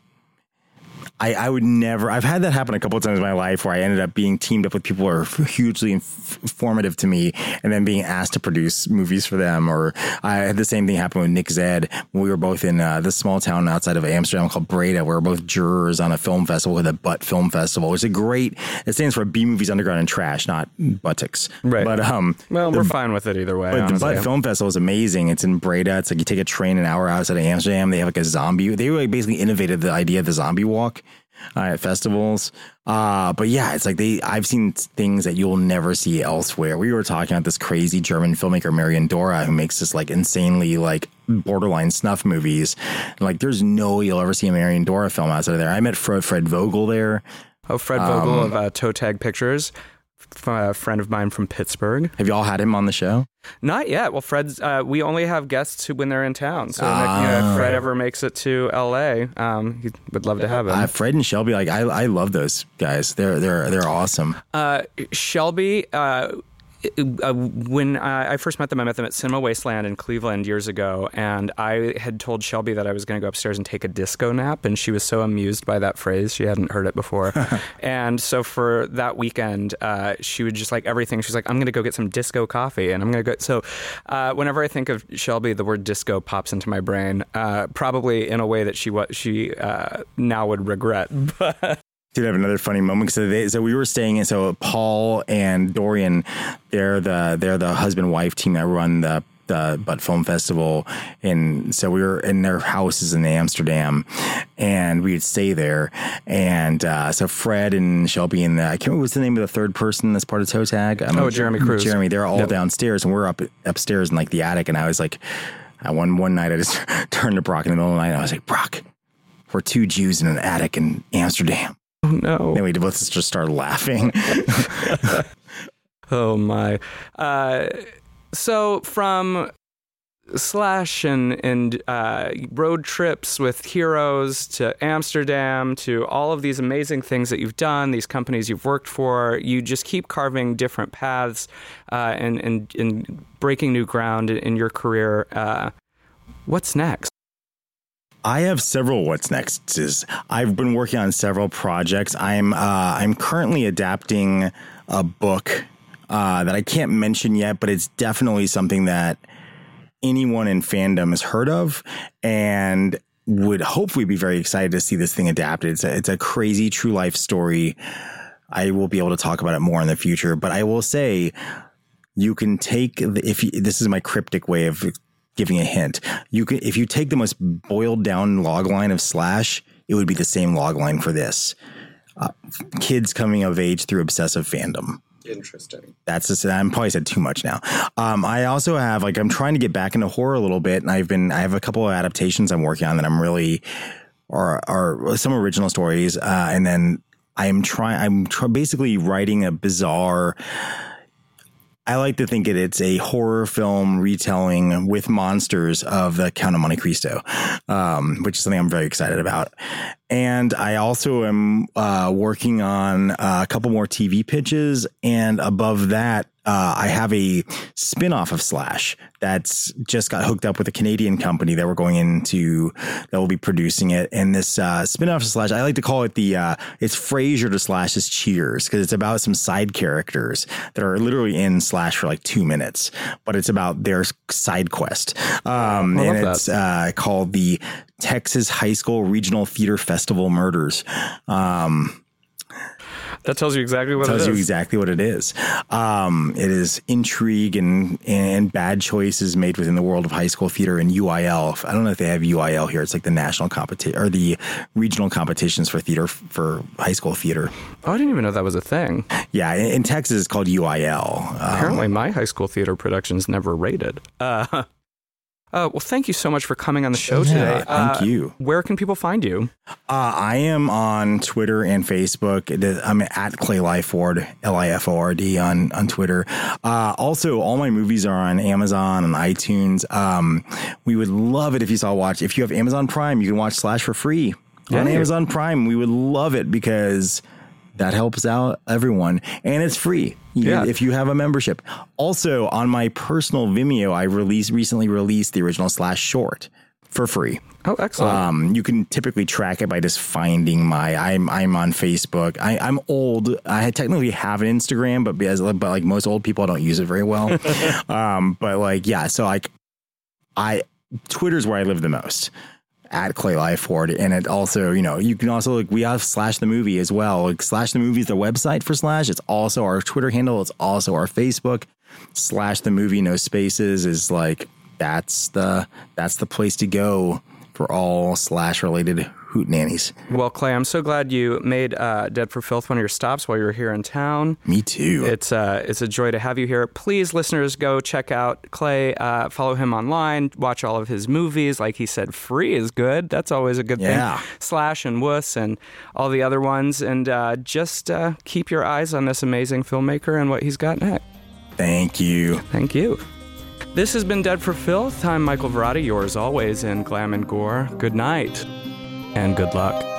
I, I would never. I've had that happen a couple of times in my life where I ended up being teamed up with people who are hugely informative to me, and then being asked to produce movies for them. Or I had the same thing happen with Nick Zedd we were both in uh, this small town outside of Amsterdam called Breda. We were both jurors on a film festival with a Butt Film Festival. It's a great. It stands for B Movies Underground and Trash, not buttocks. Right. But um, well, we're fine with it either way. But the Butt Film Festival is amazing. It's in Breda. It's like you take a train an hour outside of Amsterdam. They have like a zombie. They like basically innovated the idea of the zombie walk uh, at festivals. Uh, but yeah, it's like they, I've seen things that you'll never see elsewhere. We were talking about this crazy German filmmaker, Marian Dora, who makes this like insanely like borderline snuff movies. Like there's no you'll ever see a Marian Dora film outside of there. I met Fred, Fred Vogel there. Oh, Fred Vogel um, of uh, Toe Tag Pictures a friend of mine from Pittsburgh. Have you all had him on the show? Not yet. Well, Fred's. Uh, we only have guests who when they're in town. So uh, you know, if Fred ever makes it to L.A., um, he would love to have him. Uh, Fred and Shelby, like I, I love those guys. They're they're they're awesome. Uh, Shelby uh, uh, when I first met them, I met them at Cinema Wasteland in Cleveland years ago, and I had told Shelby that I was going to go upstairs and take a disco nap, and she was so amused by that phrase; she hadn't heard it before. and so for that weekend, uh, she would just like everything. She's like, "I'm going to go get some disco coffee," and I'm going to go. So uh, whenever I think of Shelby, the word disco pops into my brain, uh, probably in a way that she what she uh, now would regret, but did have another funny moment so they, so we were staying in so Paul and Dorian they're the they're the husband wife team that run the the Butt Film Festival, and so we were in their houses in Amsterdam, and we'd stay there. And uh, so Fred and Shelby and the, I can't remember what's the name of the third person that's part of Toe Tag. Um, oh, Jerami Cruise. Jeremy. They're all yep. downstairs, and we're up upstairs in like the attic. And I was like, I one one night I just turned to Barak in the middle of the night. And I was like, Barak, we're two Jews in an attic in Amsterdam. Oh no! And we both just start laughing. oh my! Uh, so from slash and and uh, road trips with heroes to Amsterdam to all of these amazing things that you've done, these companies you've worked for, you just keep carving different paths uh, and, and and breaking new ground in your career. Uh, what's next? I have several what's next. Is I've been working on several projects. I'm uh, I'm currently adapting a book uh, that I can't mention yet, but it's definitely something that anyone in fandom has heard of and would hopefully be very excited to see this thing adapted. It's a, it's a crazy true life story. I will be able to talk about it more in the future, but I will say you can take the, if you, this is my cryptic way of giving a hint. You can if you take the most boiled down log line of slash, it would be the same log line for this. Uh, kids coming of age through obsessive fandom. Interesting. That's just, I'm probably said too much now. Um, I also have like I'm trying to get back into horror a little bit, and I've been I have a couple of adaptations I'm working on that I'm really or or some original stories, uh, and then I'm trying I'm tr- basically writing a bizarre. I like to think it, it's a horror film retelling with monsters of the Count of Monte Cristo, um, which is something I'm very excited about. And I also am uh, working on uh, a couple more TV pitches. And above that, uh, I have a spin-off of Slash that's just got hooked up with a Canadian company that we're going into that will be producing it. And this uh, spin-off of Slash, I like to call it the uh, it's Frasier to Slash's Cheers because it's about some side characters that are literally in Slash for like two minutes, but it's about their side quest. Um, and it's uh, called the Texas High School Regional Theater Festival Murders. Um, that tells you exactly what tells it is. you exactly what it is. Um, it is intrigue and and bad choices made within the world of high school theater and UIL. I don't know if they have UIL here. It's like the national competition or the regional competitions for theater for high school theater. Oh, I didn't even know that was a thing. Yeah, in, in Texas it's called UIL. Um, Apparently, my high school theater productions never rated. Uh, Uh, well, thank you so much for coming on the show Yeah, today. thank Uh, you. Where can people find you? Uh, I am on Twitter and Facebook. I'm at Clay Liford, L I F O R D on on Twitter. Uh, also, all my movies are on Amazon and iTunes. Um, we would love it if you saw watch. If you have Amazon Prime, you can watch Slash for free on Amazon Prime. We would love it because that helps out everyone and it's free Yeah. if you have a membership. Also, on my personal Vimeo, I released recently released the original Slash short for free. Oh, excellent. Um, you can typically track it by just finding my. I'm I'm on Facebook. I, I'm old. I technically have an Instagram, but because but like most old people, I don't use it very well. um, but like yeah, so like I Twitter's where I live the most at Clay Liford, and it also you know you can also like we have Slash the movie as well. Like Slash the movie is the website for Slash. It's also our Twitter handle. It's also our Facebook. Slash the movie no spaces is like that's the that's the place to go for all Slash related hoot nannies. well, Clay, I'm so glad you made uh, Dead for Filth one of your stops while you were here in town. Me too. It's uh, it's a joy to have you here. Please, listeners, go check out Clay. Uh, follow him online. Watch all of his movies. Like he said, free is good. That's always a good Yeah. thing. Slash and Wuss and all the other ones. And uh, just uh, keep your eyes on this amazing filmmaker and what he's got next. Thank you. Thank you. This has been Dead for Filth. I'm Michael Varrati, yours always in glam and gore. Good night and good luck.